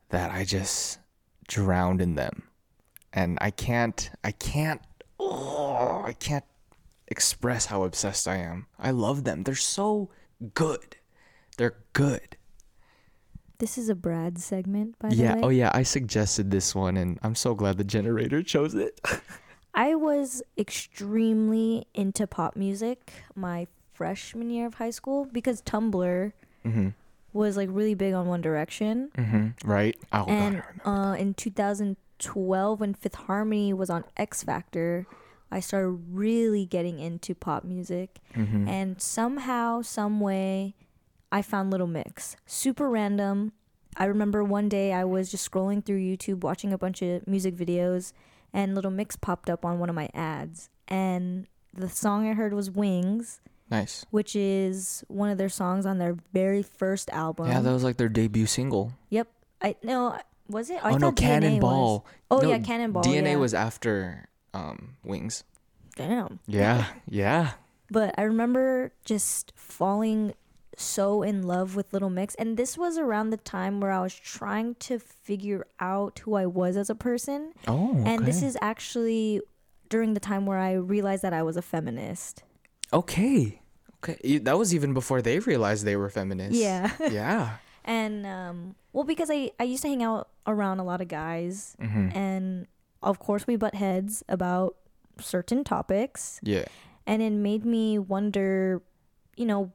that I just drowned in them. And I can't, I can't, oh, I can't express how obsessed I am. I love them. They're so good. They're good. This is a Brad segment, by yeah. the way. Yeah. Oh, yeah. I suggested this one, and I'm so glad the generator [laughs] chose it. [laughs] I was extremely into pop music my freshman year of high school because Tumblr mm-hmm. was like really big on One Direction. Mm-hmm. Right. Oh, God, and remember. uh, in 2012, when Fifth Harmony was on X Factor, I started really getting into pop music. Mm-hmm. And somehow, some way, I found Little Mix. Super random. I remember one day I was just scrolling through YouTube watching a bunch of music videos, and Little Mix popped up on one of my ads. And the song I heard was Wings, Nice. which is one of their songs on their very first album. yeah, that was like their debut single. Yep. I no, was it? I oh, no, DNA Cannonball. Was. Oh No, yeah, Cannonball. DNA yeah. was after um, Wings. damn. Yeah. [laughs] yeah. But I remember just falling so in love with Little Mix. And this was around the time where I was trying to figure out who I was as a person. Oh, okay. And this is actually during the time where I realized that I was a feminist. Okay. Okay. That was even before they realized they were feminists. Yeah. [laughs] yeah. and um well because I I used to hang out around a lot of guys Mm-hmm. and of course we butt heads about certain topics Yeah. and it made me wonder you know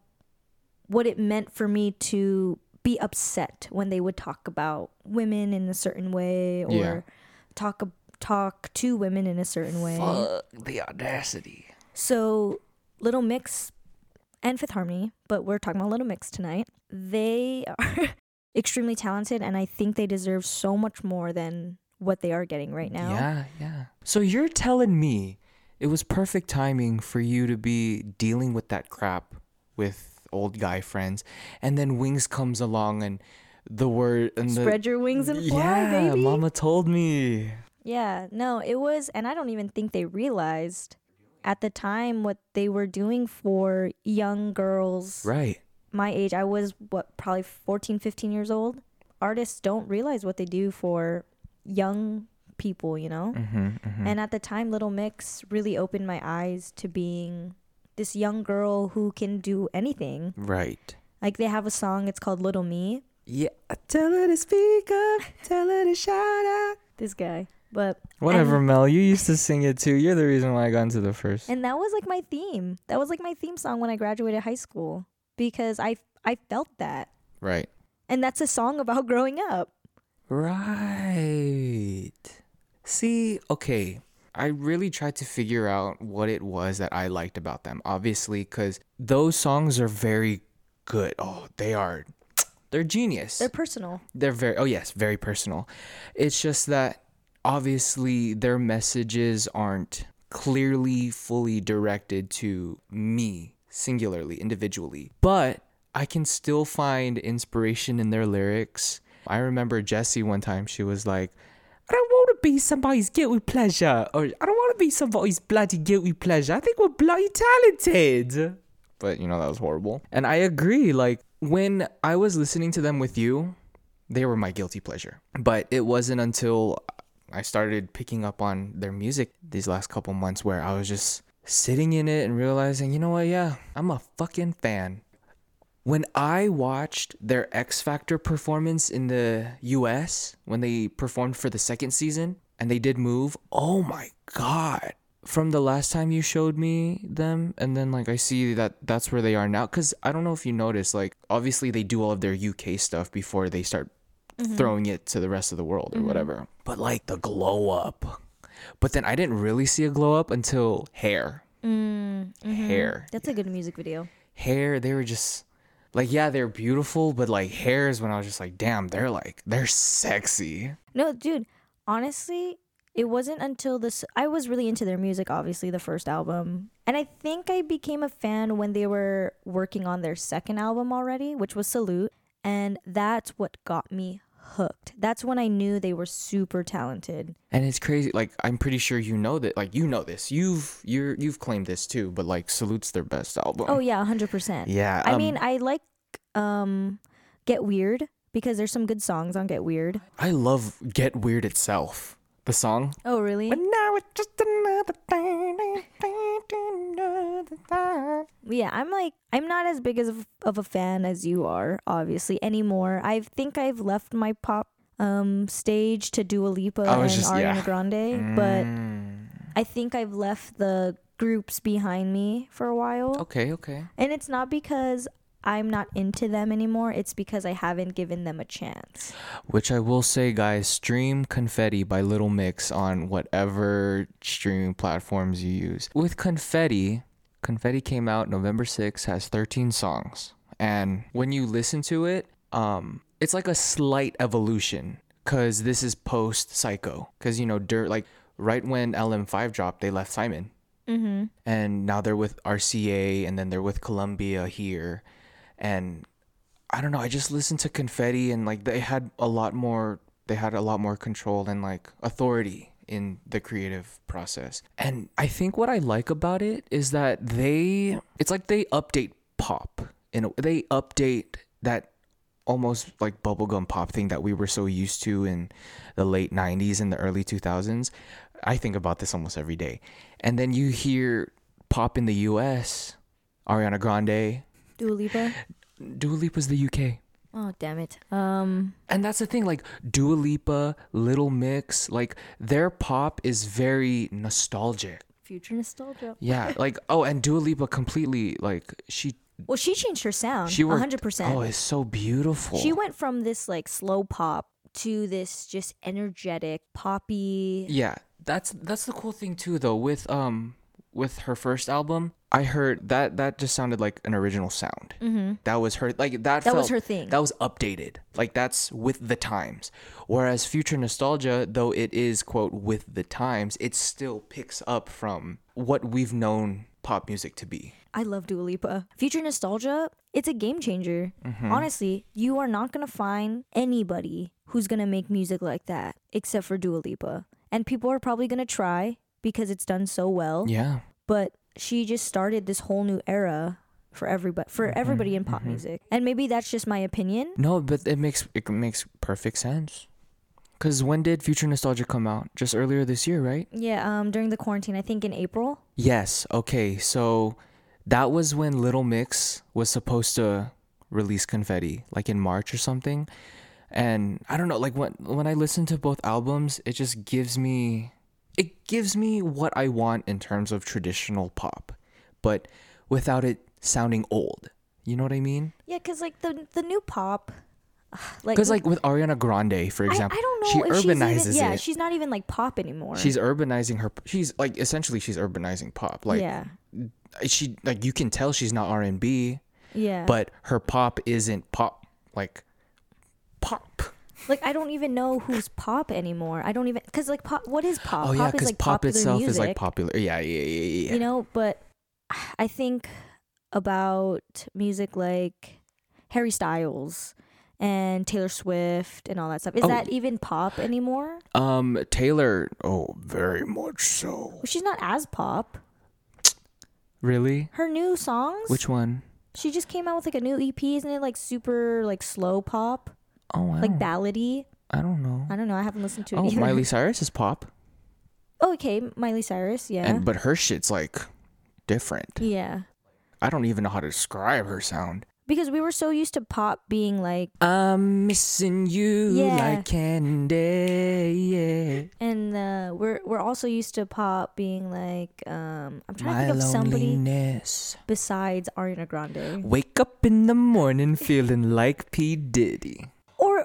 what it meant for me to be upset when they would talk about women in a certain way or Yeah. talk talk to women in a certain way Fuck the audacity. so little mix and fifth harmony but we're talking about little mix tonight they [laughs] are extremely talented and i think they deserve so much more than what they are getting right now Yeah, yeah. So you're telling me it was perfect timing for you to be dealing with that crap with old guy friends, and then Wings comes along and the word and the spread your wings and fly yeah, baby Mama told me. Yeah, no, it was, and I don't even think they realized at the time what they were doing for young girls Right. my age. I was, what, probably 14, 15 years old. Artists don't realize what they do for young people, you know? Mm-hmm, mm-hmm. And at the time, Little Mix really opened my eyes to being this young girl who can do anything. right. Like, they have a song, it's called Little Me. Yeah. Tell her to speak up. Tell her to shout out. This guy. But Whatever, And- Mel. You used to sing it too. You're the reason why I got into the first. And that was like my theme. That was like my theme song when I graduated high school because I I felt that. right. And that's a song about growing up. Right. See, okay. I really tried to figure out what it was that I liked about them. Obviously, because those songs are very good. Oh, they are. [tsk] They're genius. They're personal. They're very, oh, yes, very personal. It's just that obviously their messages aren't clearly fully directed to me singularly, individually. But I can still find inspiration in their lyrics. I remember Jesy one time, she was like, I don't want to be somebody's guilty pleasure, or I don't want to be somebody's bloody guilty pleasure. I think we're bloody talented. But, you know, that was horrible. And I agree. Like, when I was listening to them with you, they were my guilty pleasure. But it wasn't until I started picking up on their music these last couple months where I was just sitting in it and realizing, you know what? Yeah, I'm a fucking fan. When I watched their X Factor performance in the US, when they performed for the second season and they did move, oh my god. From the last time you showed me them, and then like I see that that's where they are now. Cause I don't know if you noticed, like obviously they do all of their UK stuff before they start mm-hmm. throwing it to the rest of the world or mm-hmm. whatever. But like the glow up. But then I didn't really see a glow up until hair. Mm, mm-hmm. Hair. That's a good music video. Hair, they were just like, yeah, they're beautiful, but like hairs when I was just like, damn, they're like, they're sexy. No, dude, honestly, it wasn't until this I was really into their music, obviously, the first album. And I think I became a fan when they were working on their second album already, which was Salute. And that's what got me hooked. That's when I knew they were super talented. And it's crazy. Like I'm pretty sure you know that. Like you know this. You've you're you've claimed this too. But like Salute's their best album. Oh yeah, hundred percent. yeah. I um, mean, I like um Get Weird because there's some good songs on Get Weird. I love Get Weird itself. The song. Oh really? But now it's just another thing, another thing. Yeah, I'm like I'm not as big as of, of a fan as you are, obviously anymore. I think I've left my pop um stage to Dua Lipa and just- Ariana yeah. Grande, but Mm. I think I've left the groups behind me for a while. okay, okay. And it's not because I'm not into them anymore. It's because I haven't given them a chance. Which I will say, guys, stream Confetti by Little Mix on whatever streaming platforms you use. With Confetti, Confetti came out November 6th, has 13 songs. And when you listen to it, um, it's like a slight evolution because this is post Syco. Because, you know, dirt, like right when LM5 dropped, they left Simon. Mm-hmm. and now they're with RCA and then they're with Columbia here and I don't know I just listened to Confetti and like they had a lot more they had a lot more control and like authority in the creative process and I think what I like about it is that they it's like they update pop and they update that almost like bubblegum pop thing that we were so used to in the late 90s and the early 2000s. I think about this almost every day. And then you hear pop in the US, Ariana Grande, Dua Lipa. Dua Lipa's the UK. Oh damn it. Um. And that's the thing, like Dua Lipa, Little Mix, like their pop is very nostalgic. Future nostalgia. Yeah, [laughs] like oh, and Dua Lipa completely like she Well, she changed her sound. she worked. hundred percent. Oh, it's so beautiful. She went from this like slow pop to this just energetic poppy. Yeah, that's that's the cool thing too though with um with her first album. I heard that that just sounded like an original sound. Mm-hmm. That was her like that. That was her thing. That was updated. Like that's with the times. Whereas Future Nostalgia, though it is quote with the times, it still picks up from what we've known pop music to be. I love Dua Lipa. Future nostalgia, it's a game changer. Mm-hmm. Honestly, you are not gonna find anybody who's gonna make music like that except for Dua Lipa. And people are probably gonna try because it's done so well. Yeah. But she just started this whole new era for everybody for Mm-hmm, everybody in pop music. And maybe that's just my opinion. No, but it makes it makes perfect sense. Cause when did Future Nostalgia come out? Just earlier this year, right? Yeah, um during the quarantine, I think in April. Yes. Okay. So that was when Little Mix was supposed to release Confetti, like in March or something. And I don't know, like when when I listen to both albums, it just gives me it gives me what I want in terms of traditional pop, but without it sounding old. You know what I mean? Yeah, cause like the the new pop, like Because like with Ariana Grande, for example, I don't know she if she's urbanizes even, yeah, it. she's not even like pop anymore. She's urbanizing her. She's like essentially she's urbanizing pop. Like yeah, she like you can tell she's not R and B, yeah. but her pop isn't pop like pop. Like I don't even know who's pop anymore. I don't even because like pop. What is pop? Oh yeah, pop is like pop itself music, is like popular. Yeah, yeah, yeah, yeah. yeah. You know, but I think about music like Harry Styles and Taylor Swift and all that stuff. Is Oh. that even pop anymore? Um, Taylor. Oh, very much so. Well, she's not as pop. Really? Her new songs. Which one? She just came out with like a new EP, isn't it? Like super like slow pop, Oh, wow. like ballady. I don't know. I don't know. I haven't listened to it Oh, either. Miley [laughs] Cyrus is pop, Oh, okay, Miley Cyrus. Yeah. and but her shit's like different. yeah. I don't even know how to describe her sound. Because we were so used to pop being like, I'm missing you Yeah. like candy. Yeah. and uh, we're we're also used to pop being like, um, I'm trying to think of somebody loneliness. besides Ariana Grande. Wake up in the morning feeling like P Diddy.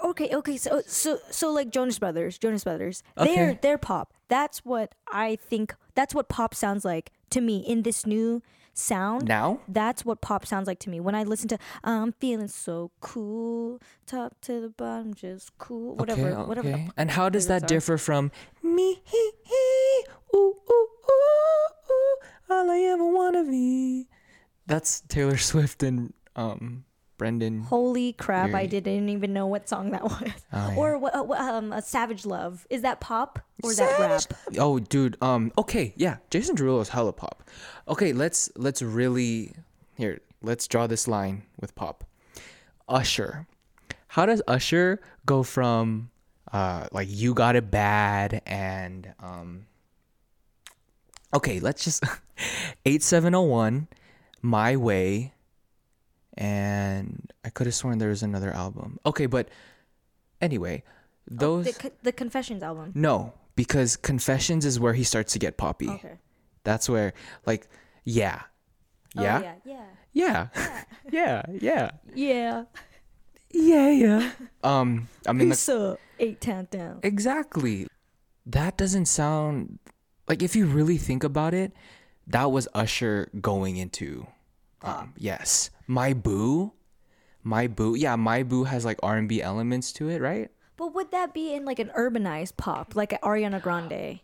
Or okay, okay, so so so like Jonas Brothers, Jonas Brothers, they're they're pop. That's what I think. That's what pop sounds like to me in this new sound. Now? That's what pop sounds like to me. When I listen to I'm feeling so cool, top to the bottom, just cool, whatever, okay, whatever. okay. fuck And how does that are. differ from me? He, he, ooh, ooh, ooh, ooh, all I ever wanna be? That's Taylor Swift and um Brendon. Holy crap! I didn't even know what song that [laughs] was. Oh, yeah. Or what? Uh, um, a Savage Love. Is that pop or is that rap? Oh, dude. Um. Okay. Yeah. Jason Derulo is hella pop. Okay. Let's let's really here. Let's draw this line with pop. Usher. How does Usher go from uh like you got it bad and um. Okay. Let's just [laughs] eight seven zero one, my way. And I could have sworn there was another album. Okay, but anyway, those. The, co- the Confessions album. No, because Confessions is where he starts to get poppy. Okay. That's where, like, yeah, Oh, yeah, yeah. Yeah. yeah, yeah, [laughs] yeah, Yeah. yeah, yeah. Um, I mean, the. Eight town down. exactly. That doesn't sound like if you really think about it, that was Usher going into. Um, yes, my boo, my boo. Yeah, my boo has like R and B elements to it, right? But would that be in like an urbanized pop, like Ariana Grande?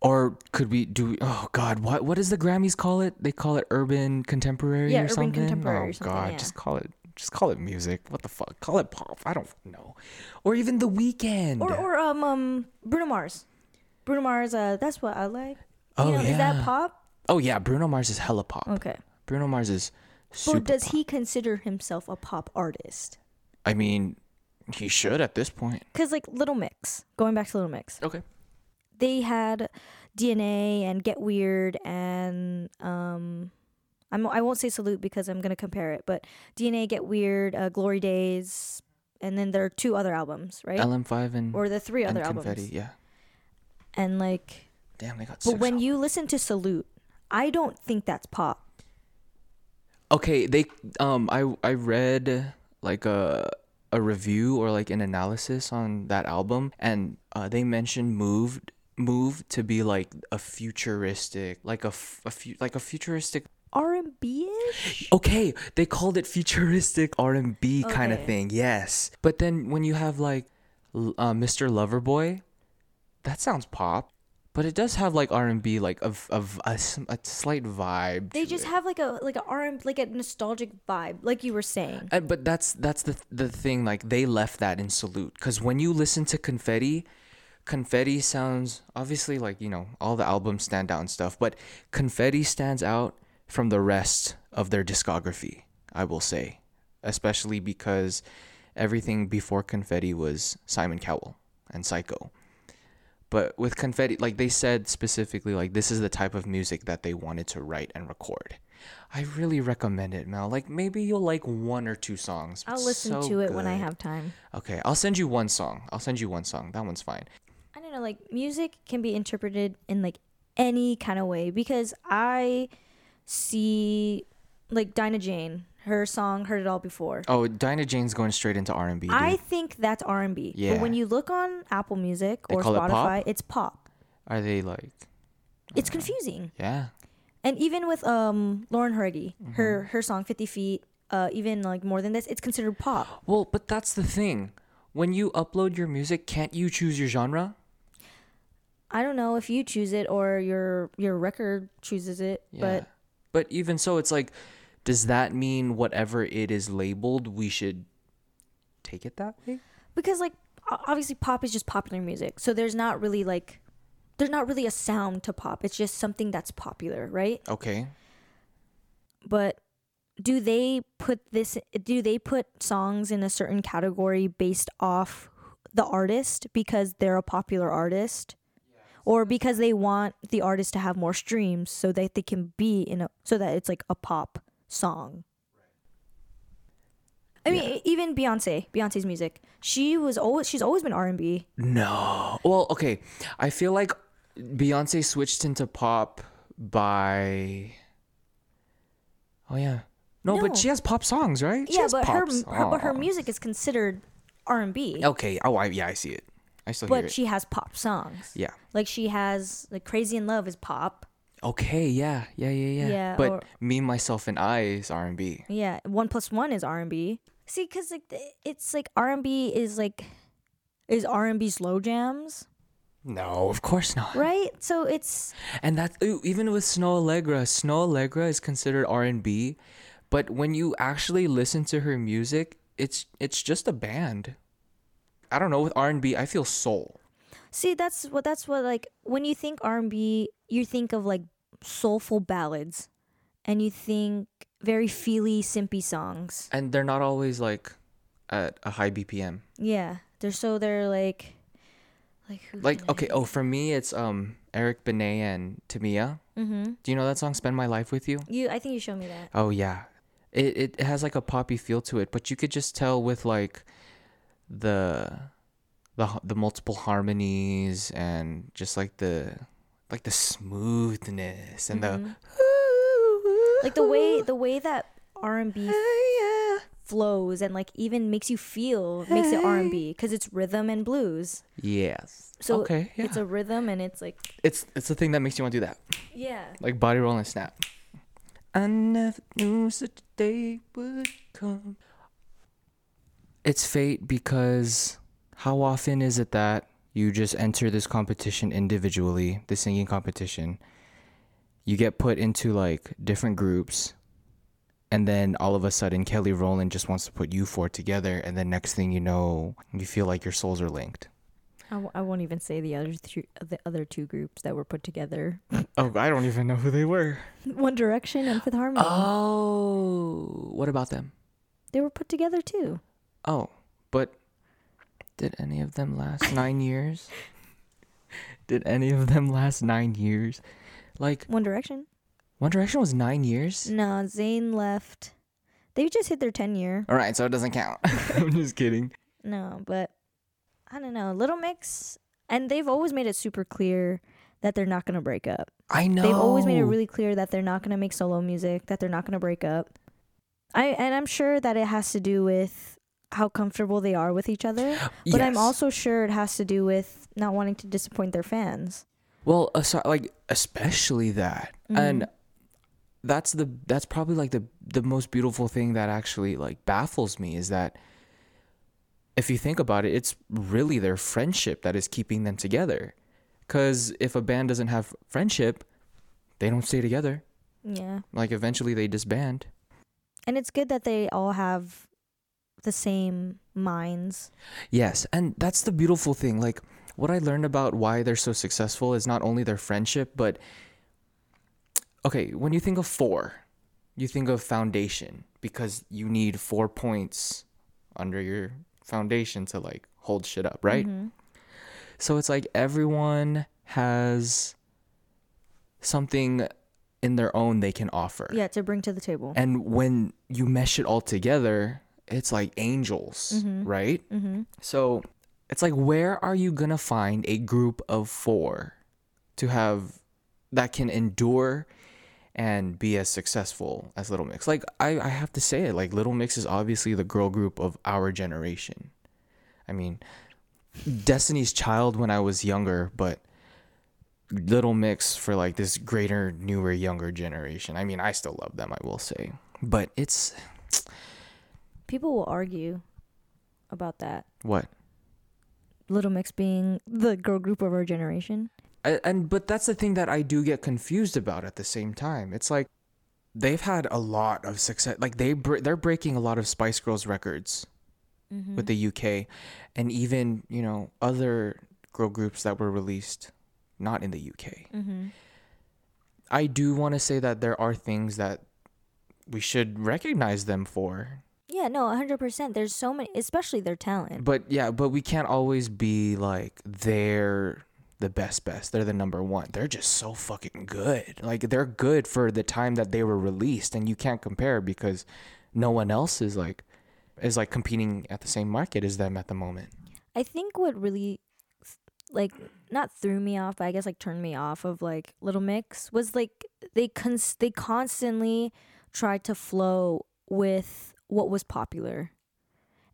Or could we do? Oh God, what what does the Grammys call it? They call it urban contemporary Yeah, or urban something. contemporary oh or something, God, yeah. just call it just call it music. What the fuck? Call it pop. I don't know. Or even The Weeknd. Or or um um Bruno Mars. Bruno Mars. Uh, that's what I like. You Oh, know, Is that pop? oh yeah, Bruno Mars is hella pop. Okay. Bruno Mars is super. But does pop. he consider himself a pop artist? I mean, he should at this point. Cause like Little Mix, going back to Little Mix, Okay. they had DNA and Get Weird and um, I'm I won't say Salute because I'm gonna compare it, but DNA, Get Weird, uh, Glory Days, and then there are two other albums, right? LM5 and or the three other Confetti. albums. Yeah. And like, Damn, they got. but when albums. you listen to Salute, I don't think that's pop. Okay they um i i read like a a review or like an analysis on that album and uh, they mentioned moved move to be like a futuristic like a, f- a fu- like a futuristic R and B ish. okay they called it futuristic r&b kind of thing yes. But then when you have like uh, mr loverboy that sounds pop but it does have like r&b like of of a, a slight vibe They to just it. have like a like a R and like a nostalgic vibe, like you were saying. Uh, but that's that's the the thing. Like they left that in Salute because when you listen to Confetti, Confetti sounds obviously like you know all the albums stand out and stuff, but Confetti stands out from the rest of their discography. I will say, especially because everything before Confetti was Simon Cowell and Syco. But with Confetti, like they said specifically, like this is the type of music that they wanted to write and record. I really recommend it, Mel. Like maybe you'll like one or two songs. I'll listen so to it when I have time. Okay, I'll send you one song. I'll send you one song. That one's fine. I don't know, like music can be interpreted in like any kind of way because I see like Dinah Jane, her song "Heard It All Before." Oh, Dinah Jane's going straight into R and B. I think that's R and B. Yeah. But when you look on Apple Music or call it pop? Spotify, it's pop. Are they like? It's confusing. Yeah. And even with um Lauren Hardy, Mm-hmm. her her song "50 Feet," uh, even like more than this, it's considered pop. Well, but that's the thing. When you upload your music, can't you choose your genre? I don't know if you choose it or your your record chooses it, Yeah. but but even so, it's like, does that mean whatever it is labeled, we should take it that way? because like obviously pop is just popular music, so there's not really like there's not really a sound to pop. It's just something that's popular, right? Okay. But do they put this? Do they put songs in a certain category based off the artist because they're a popular artist? Or because they want the artist to have more streams so that they can be in a so that it's like a pop song. I mean, e- even Beyonce, Beyonce's music, she was always she's always been R and B. No. Well, okay. I feel like Beyonce switched into pop by. Oh yeah. No, No. but she has pop songs, right? She Yeah, but her, her but her music is considered R and B. Okay. Oh, I, yeah, I see it. I still hear But it. she has pop songs. yeah. Like she has like Crazy in Love is pop. Okay, yeah, yeah, yeah, yeah. Yeah, but or- me, myself, and I is R and B. Yeah, one plus one is R and B. See, cause like it's like R and B is like is R and B slow jams, No, of course not. right? So it's And that even with Snoh Aalegra, Snoh Aalegra is considered R and B, but when you actually listen to her music, it's it's just a band. I don't know with R and B, I feel soul. see that's what that's what like when you think R and B, you think of like soulful ballads, and you think very feely, simpy songs. And they're not always like at a high BPM. Yeah, they're so they're like like who Like okay, oh for me it's um Eric Benet and Tamia. Mhm. Do you know that song "Spend My Life with You"? You, I think you showed me that. Oh yeah, it it has like a poppy feel to it, but you could just tell with like the the the multiple harmonies and just like the like the smoothness and Mhm. the [laughs] like the way the way that R and B flows and like even makes you feel makes it R and B because it's rhythm and blues. yes. So okay, yeah. it's a rhythm and it's like it's it's the thing that makes you want to do that, yeah. like body roll and snap. I never knew such a day would come. It's fate because how often is it that you just enter this competition individually, the singing competition? You get put into like different groups, and then all of a sudden Kelly Rowland just wants to put you four together, and then next thing you know, you feel like your souls are linked. I, w- I won't even say the other two the other two groups that were put together. [laughs] Oh, I don't even know who they were. One Direction and Fifth Harmony. Oh, what about them? They were put together too. Oh, but did any of them last nine years? [laughs] Did any of them last nine years? Like One Direction. One Direction was nine years. No, Zayn left. They just hit their ten year. All right, so it doesn't count. [laughs] I'm just kidding. No, but I don't know. Little Mix, and they've always made it super clear that they're not gonna break up. I know. They've always made it really clear that they're not gonna make solo music, that they're not gonna break up. I and I'm sure that it has to do with how comfortable they are with each other. But I'm also sure it has to do with not wanting to disappoint their fans. well, uh, aside, like especially that, mm-hmm. and that's the that's probably like the the most beautiful thing that actually like baffles me is that if you think about it, it's really their friendship that is keeping them together. Because if a band doesn't have friendship, they don't stay together. Yeah. Like eventually they disband. And it's good that they all have the same minds. Yes, and that's the beautiful thing. Like what I learned about why they're so successful is not only their friendship, but okay, when you think of four, you think of foundation because you need four points under your foundation to like hold shit up, right? Mhm. So it's like everyone has something in their own they can offer. Yeah, to bring to the table. And when you mesh it all together, it's like angels, Mhm. right? mm-hmm. So it's like, where are you gonna find a group of four to have that can endure and be as successful as Little Mix? Like, I, I have to say it, like, Little Mix is obviously the girl group of our generation. I mean, Destiny's Child when I was younger, but Little Mix for like this greater, newer, younger generation. I mean, I still love them, I will say. But it's People will argue about that. what? Little Mix being the girl group of our generation. I, and but that's the thing that I do get confused about at the same time. It's like they've had a lot of success. Like they br- they're breaking a lot of Spice Girls records Mm-hmm. with the UK, and even you know other girl groups that were released not in the UK. Mm-hmm. I do want to say that there are things that we should recognize them for. Yeah, no, 100%. There's so many, especially their talent. But yeah, but we can't always be like they're the best best. They're the number one. They're just so fucking good. Like they're good for the time that they were released and you can't compare because no one else is like is like competing at the same market as them at the moment. I think what really, like, not threw me off, but I guess like turned me off of like Little Mix was like they cons- they constantly tried to flow with what was popular,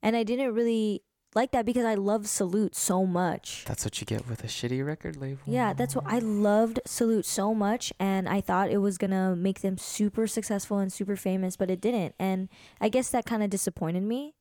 and I didn't really like that because I love Salute so much. That's what you get with a shitty record label. Yeah, that's what I loved Salute so much and I thought it was going to make them super successful and super famous, but it didn't. And I guess that kind of disappointed me.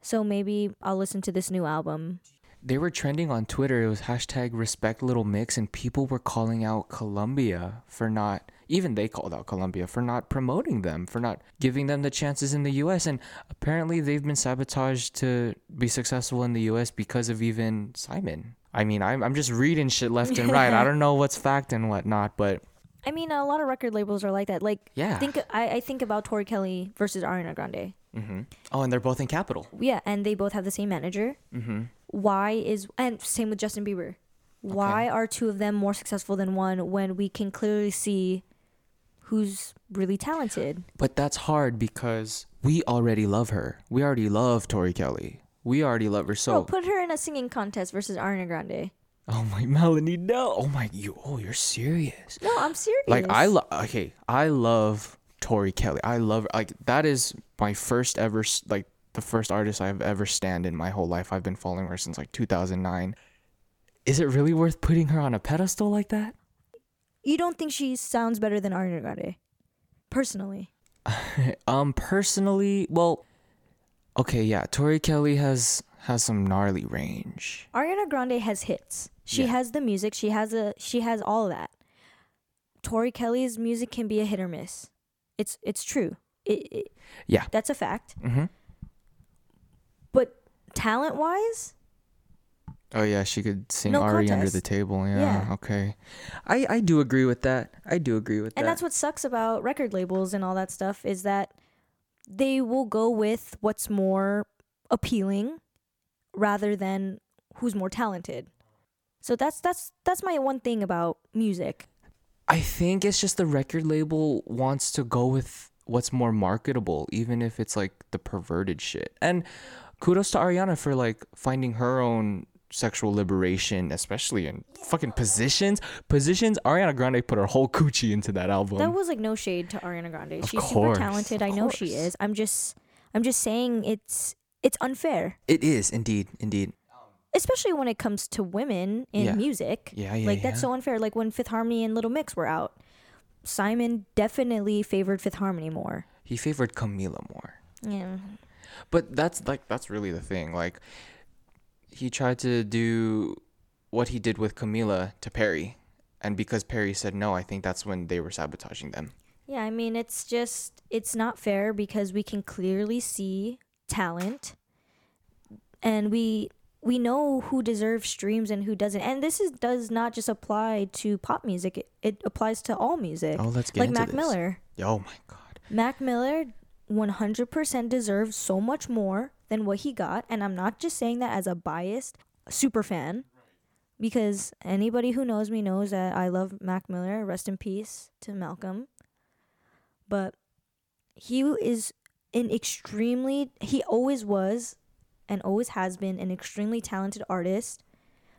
So maybe I'll listen to this new album. They were trending on Twitter. It was hashtag respect little mix, and people were calling out Columbia for not, even they called out Columbia for not promoting them, for not giving them the chances in the US. And apparently they've been sabotaged to be successful in the US because of even Simon. I mean, I'm, I'm just reading shit left and right. I [laughs] don't know what's fact and whatnot, but I mean, a lot of record labels are like that. Like, Yeah. think I, I think about Tori Kelly versus Ariana Grande. hmm oh, and they're both in Capitol. Yeah, and they both have the same manager. hmm Why is and same with Justin Bieber? Why are two of them more successful than one when we can clearly see who's really talented? But that's hard because we already love her. We already love Tori Kelly. We already love her so. Bro, put her in a singing contest versus Ariana Grande. Oh my [laughs] Melanie, no. Oh my you oh you're serious. No, I'm serious. Like I love okay, I love Tori Kelly. I love like that is my first ever like the first artist I've ever stand in my whole life. I've been following her since like 2009. Is it really worth putting her on a pedestal like that? You don't think she sounds better than Ariana Grande, personally. [laughs] um personally, well okay, yeah, Tori Kelly has has some gnarly range. Ariana Grande has hits. She Yeah. has the music. She has a she has all of that. Tori Kelly's music can be a hit or miss. It's it's true. It, it Yeah. that's a fact. Mm-hmm. But talent wise, Oh yeah, she could sing No Ari under the table. Yeah, Yeah. okay. I I do agree with that. I do agree with and that. And that's what sucks about record labels and all that stuff is that they will go with what's more appealing rather than who's more talented. So that's that's that's my one thing about music. I think it's just the record label wants to go with what's more marketable, even if it's like the perverted shit. And kudos to Ariana for like finding her own sexual liberation, especially in fucking positions. Positions. Ariana Grande put her whole coochie into that album. That was like no shade to Ariana Grande. Of She's course, super talented. I know she is. I'm just I'm just saying it's it's unfair, it is indeed, indeed. especially when it comes to women in Yeah. music. Yeah, yeah, like that's yeah. so unfair. Like when Fifth Harmony and Little Mix were out, Simon definitely favored Fifth Harmony more. He favored Camila more. Yeah. But that's like that's really the thing. Like he tried to do what he did with Camila to Perrie. And because Perrie said no, I think that's when they were sabotaging them. Yeah, I mean it's just it's not fair because we can clearly see talent and we we know who deserves streams and who doesn't. And this is does not just apply to pop music. It, it applies to all music. Oh, let's get like Mac this. Miller. Oh my god. Mac Miller 100% deserves so much more than what he got. And I'm not just saying that as a biased super fan, because anybody who knows me knows that I love Mac Miller. Rest in peace to Malcolm. But he is an extremely, he always was and always has been an extremely talented artist,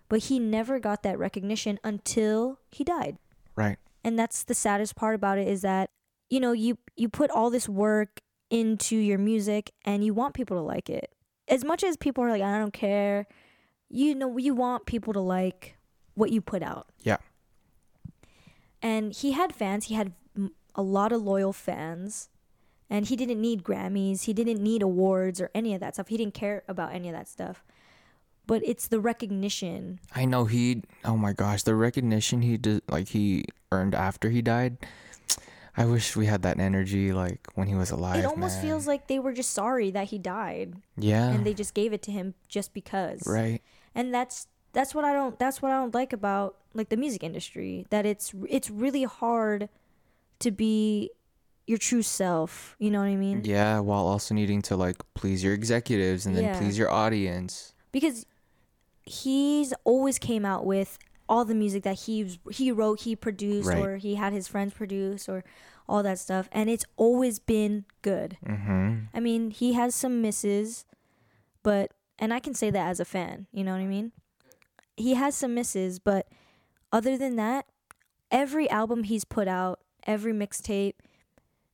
but he never got that recognition until he died Right. and that's the saddest part about it is that you know you you put all this work into your music and you want people to like it as much as people are like i don't care you know you want people to like what you put out Yeah. and he had fans he had a lot of loyal fans and he didn't need grammys he didn't need awards or any of that stuff he didn't care about any of that stuff but it's the recognition I know he oh my gosh, the recognition he did like he earned after he died. I wish we had that energy like when he was alive. it almost man. feels like they were just sorry that he died Yeah. and they just gave it to him just because. right. And that's that's what I don't that's what I don't like about like the music industry that it's it's really hard to be your true self, you know what I mean? Yeah, while also needing to like please your executives and then Yeah. please your audience. Because he's always came out with all the music that he he wrote, he produced Right. or he had his friends produce or all that stuff and it's always been good. Mm-hmm. I mean, he has some misses, but and I can say that as a fan, you know what I mean? He has some misses, but other than that, every album he's put out, every mixtape,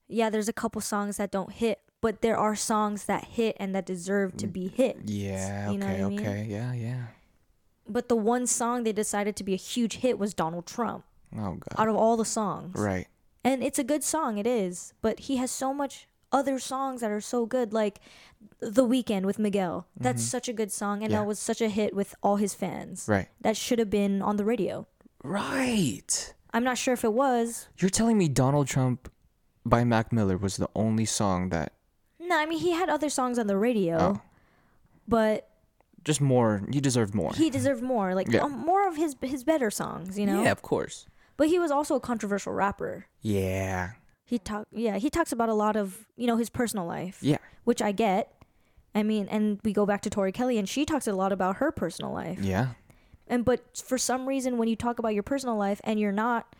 yeah, there's a couple songs that don't hit, but there are songs that hit and that deserve to be hit. Yeah. You know okay. I mean? Okay. Yeah. Yeah. But the one song they decided to be a huge hit was Donald Trump Oh God. out of all the songs. Right. And it's a good song, it is. But he has so much other songs that are so good, like The Weekend with Miguel. That's such a good song, and Mm-hmm. Yeah. that was such a hit with all his fans. Right. That should have been on the radio. Right. I'm not sure if it was. You're telling me Donald Trump by Mac Miller was the only song that No, I mean he had other songs on the radio, Oh. but just more he deserved more. he deserved more, like Yeah. um, more of his his better songs, you know. Yeah, of course. But he was also a controversial rapper. Yeah. He talk yeah, he talks about a lot of, you know, his personal life, Yeah. which I get. I mean, and we go back to Tori Kelly and she talks a lot about her personal life. Yeah. And but for some reason when you talk about your personal life and you're not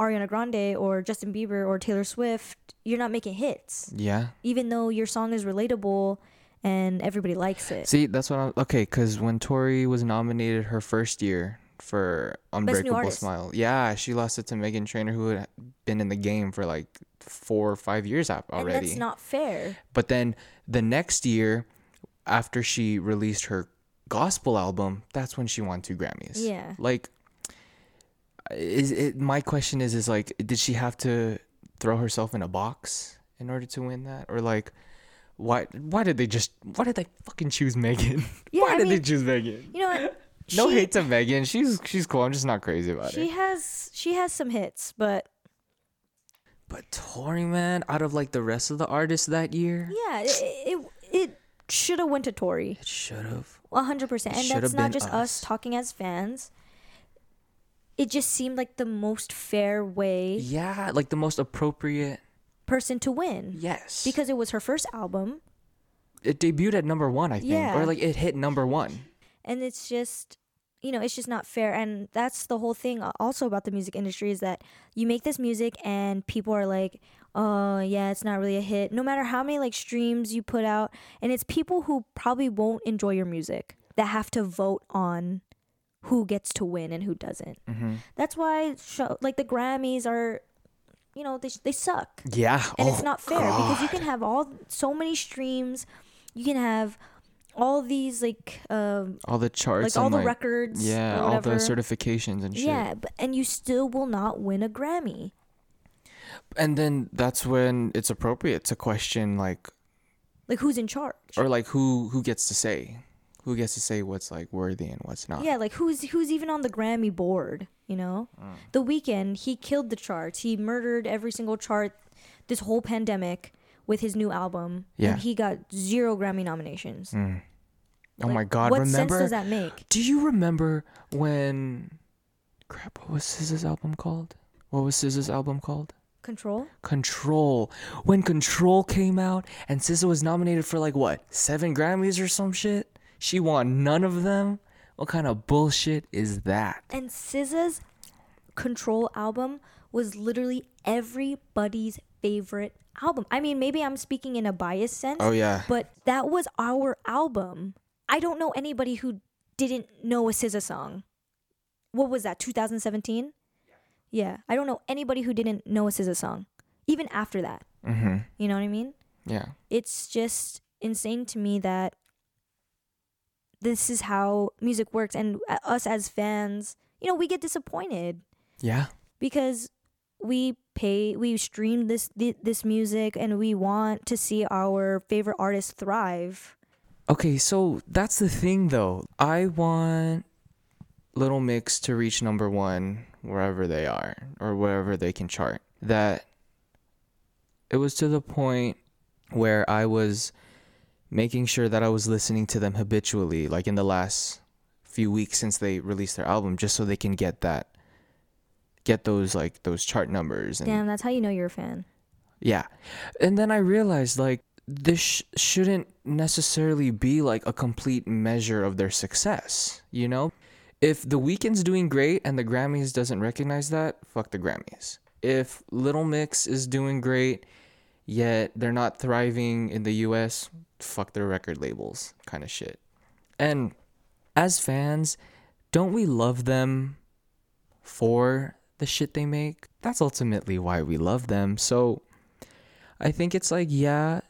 Ariana Grande or Justin Bieber or Taylor Swift, you're not making hits. Yeah. Even though your song is relatable and everybody likes it. See, that's what I'm okay. Because when Tori was nominated her first year for Unbreakable Smile, yeah, she lost it to Meghan Trainor, who had been in the game for like four or five years ap- and already. that's not fair. but then the next year, after she released her gospel album, that's when she won two Grammys. Yeah. Like, is it? My question is, is like, did she have to throw herself in a box in order to win that, or like? Why? Why did they just? Why did they fucking choose Meghan? [laughs] Yeah, why I did they choose Meghan? You know what? [laughs] No She- hate to Meghan. She's she's cool. I'm just not crazy about She it. She has she has some hits, but But Tori, man, out of like the rest of the artists that year, yeah, it it, it should have went to Tori. it should have. One hundred percent, and that's not just us us. talking as fans. It just seemed like the most fair way Yeah, like the most appropriate. Person to win Yes. because it was her first album, it debuted at number one, I think, Yeah. or like it hit number one. and it's just you know it's just not fair and that's the whole thing also about the music industry is that you make this music and people are like oh yeah it's not really a hit no matter how many like streams you put out and it's people who probably won't enjoy your music that have to vote on who gets to win and who doesn't Mm-hmm. that's why show, like the grammys are you know they, they suck. Yeah, and oh, it's not fair because you can have all so many streams. You can have all these like um all the charts, like all the like, records yeah, all the certifications and shit. yeah but, and you still will not win a grammy. And then that's when it's appropriate to question like, like who's in charge. Or like who who gets to say, who gets to say what's like worthy and what's not. yeah like who's who's even on the grammy board you know Mm. the Weeknd he killed the charts he murdered every single chart this whole pandemic with his new album Yeah. and he got zero grammy nominations Mm. Oh my God! what remember? sense does that make Do you remember when? Crap! What was SZA's album called? What was SZA's album called? control Control. When Control came out and SZA was nominated for like what seven Grammys or some shit, she won none of them. What kind of bullshit is that? And SZA's Control album was literally everybody's favorite album. I mean, maybe I'm speaking in a biased sense, Oh yeah. but that was our album. I don't know anybody who didn't know a SZA song. What was that? 2017? Yeah, I don't know anybody who didn't know a SZA song. Even after that, Mm-hmm. you know what I mean? Yeah. It's just insane to me that this is how music works and uh, us as fans, you know, we get disappointed Yeah. because we pay we stream this this music and we want to see our favorite artists thrive Okay, so that's the thing though. I want Little Mix to reach number one wherever they are or wherever they can chart. That it was to the point where I was making sure that I was listening to them habitually, like in the last few weeks since they released their album, just so they can get that get those like those chart numbers and damn that's how you know you're a fan yeah. And then I realized like this sh- shouldn't necessarily be like a complete measure of their success, you know? If the Weeknd's doing great and the Grammys doesn't recognize that, fuck the Grammys. If Little Mix is doing great yet they're not thriving in the US, fuck their record labels kind of shit. And as fans, don't we love them for the shit they make? That's ultimately why we love them. So I think it's like, yeah,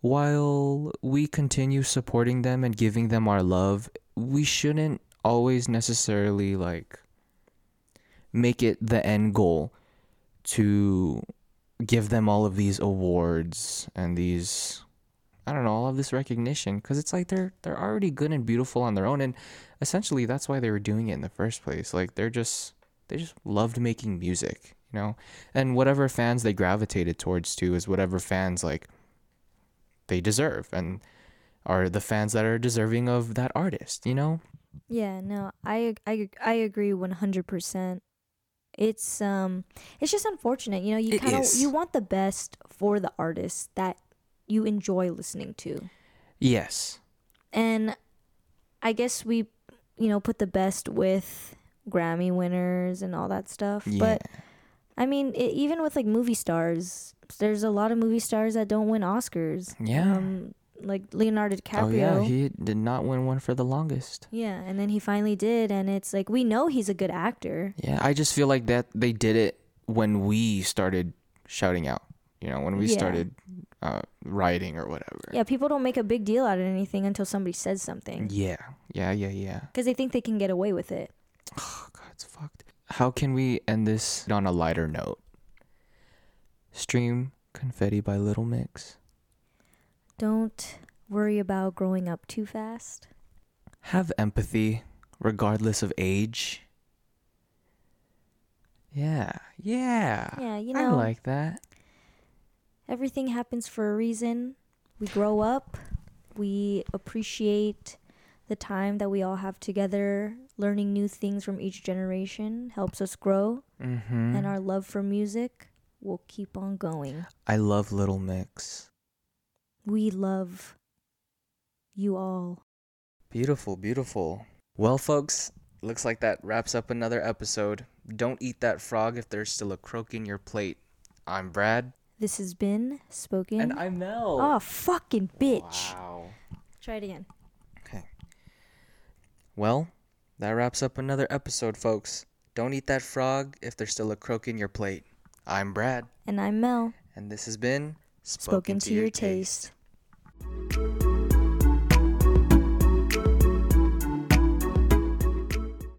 while we continue supporting them and giving them our love, we shouldn't always necessarily like make it the end goal to give them all of these awards and these I don't know, all of this recognition cuz it's like they're they're already good and beautiful on their own and essentially that's why they were doing it in the first place. Like they're just they just loved making music, you know? And whatever fans they gravitated towards too is whatever fans like they deserve and are the fans that are deserving of that artist, you know? Yeah, no, I I I agree 100%. It's um it's just unfortunate, you know, you kind of you want the best for the artist that you enjoy listening to. Yes. And I guess we you know put the best with Grammy winners and all that stuff. Yeah. But I mean, i even with like movie stars, there's a lot of movie stars that don't win Oscars. Yeah. Um, like Leonardo DiCaprio. Oh yeah, he did not win one for the longest. Yeah, and then he finally did, and it's like we know he's a good actor. Yeah, I just feel like that they did it when we started shouting out. You know, when we Yeah. started uh, rioting or whatever. Yeah, people don't make a big deal out of anything until somebody says something Yeah, yeah, yeah, yeah. because they think they can get away with it. Oh god, it's fucked. How can we end this on a lighter note? Stream Confetti by Little Mix. Don't worry about growing up too fast. Have empathy, regardless of age. Yeah, yeah. Yeah, you know. I like that. Everything happens for a reason. We grow up, we appreciate the time that we all have together. Learning new things from each generation helps us grow, Mm-hmm. and our love for music will keep on going. I love Little Mix. We love you all. Beautiful, beautiful. Well, folks, looks like that wraps up another episode. Don't eat that frog if there's still a croak in your plate. I'm Brad. This has been spoken. And I'm Mel. oh, fucking bitch. Wow. Try it again. Okay. Well, that wraps up another episode, folks. Don't eat that frog if there's still a croak in your plate. I'm Brad, And I'm Mel. and this has been Spoken, to, your taste.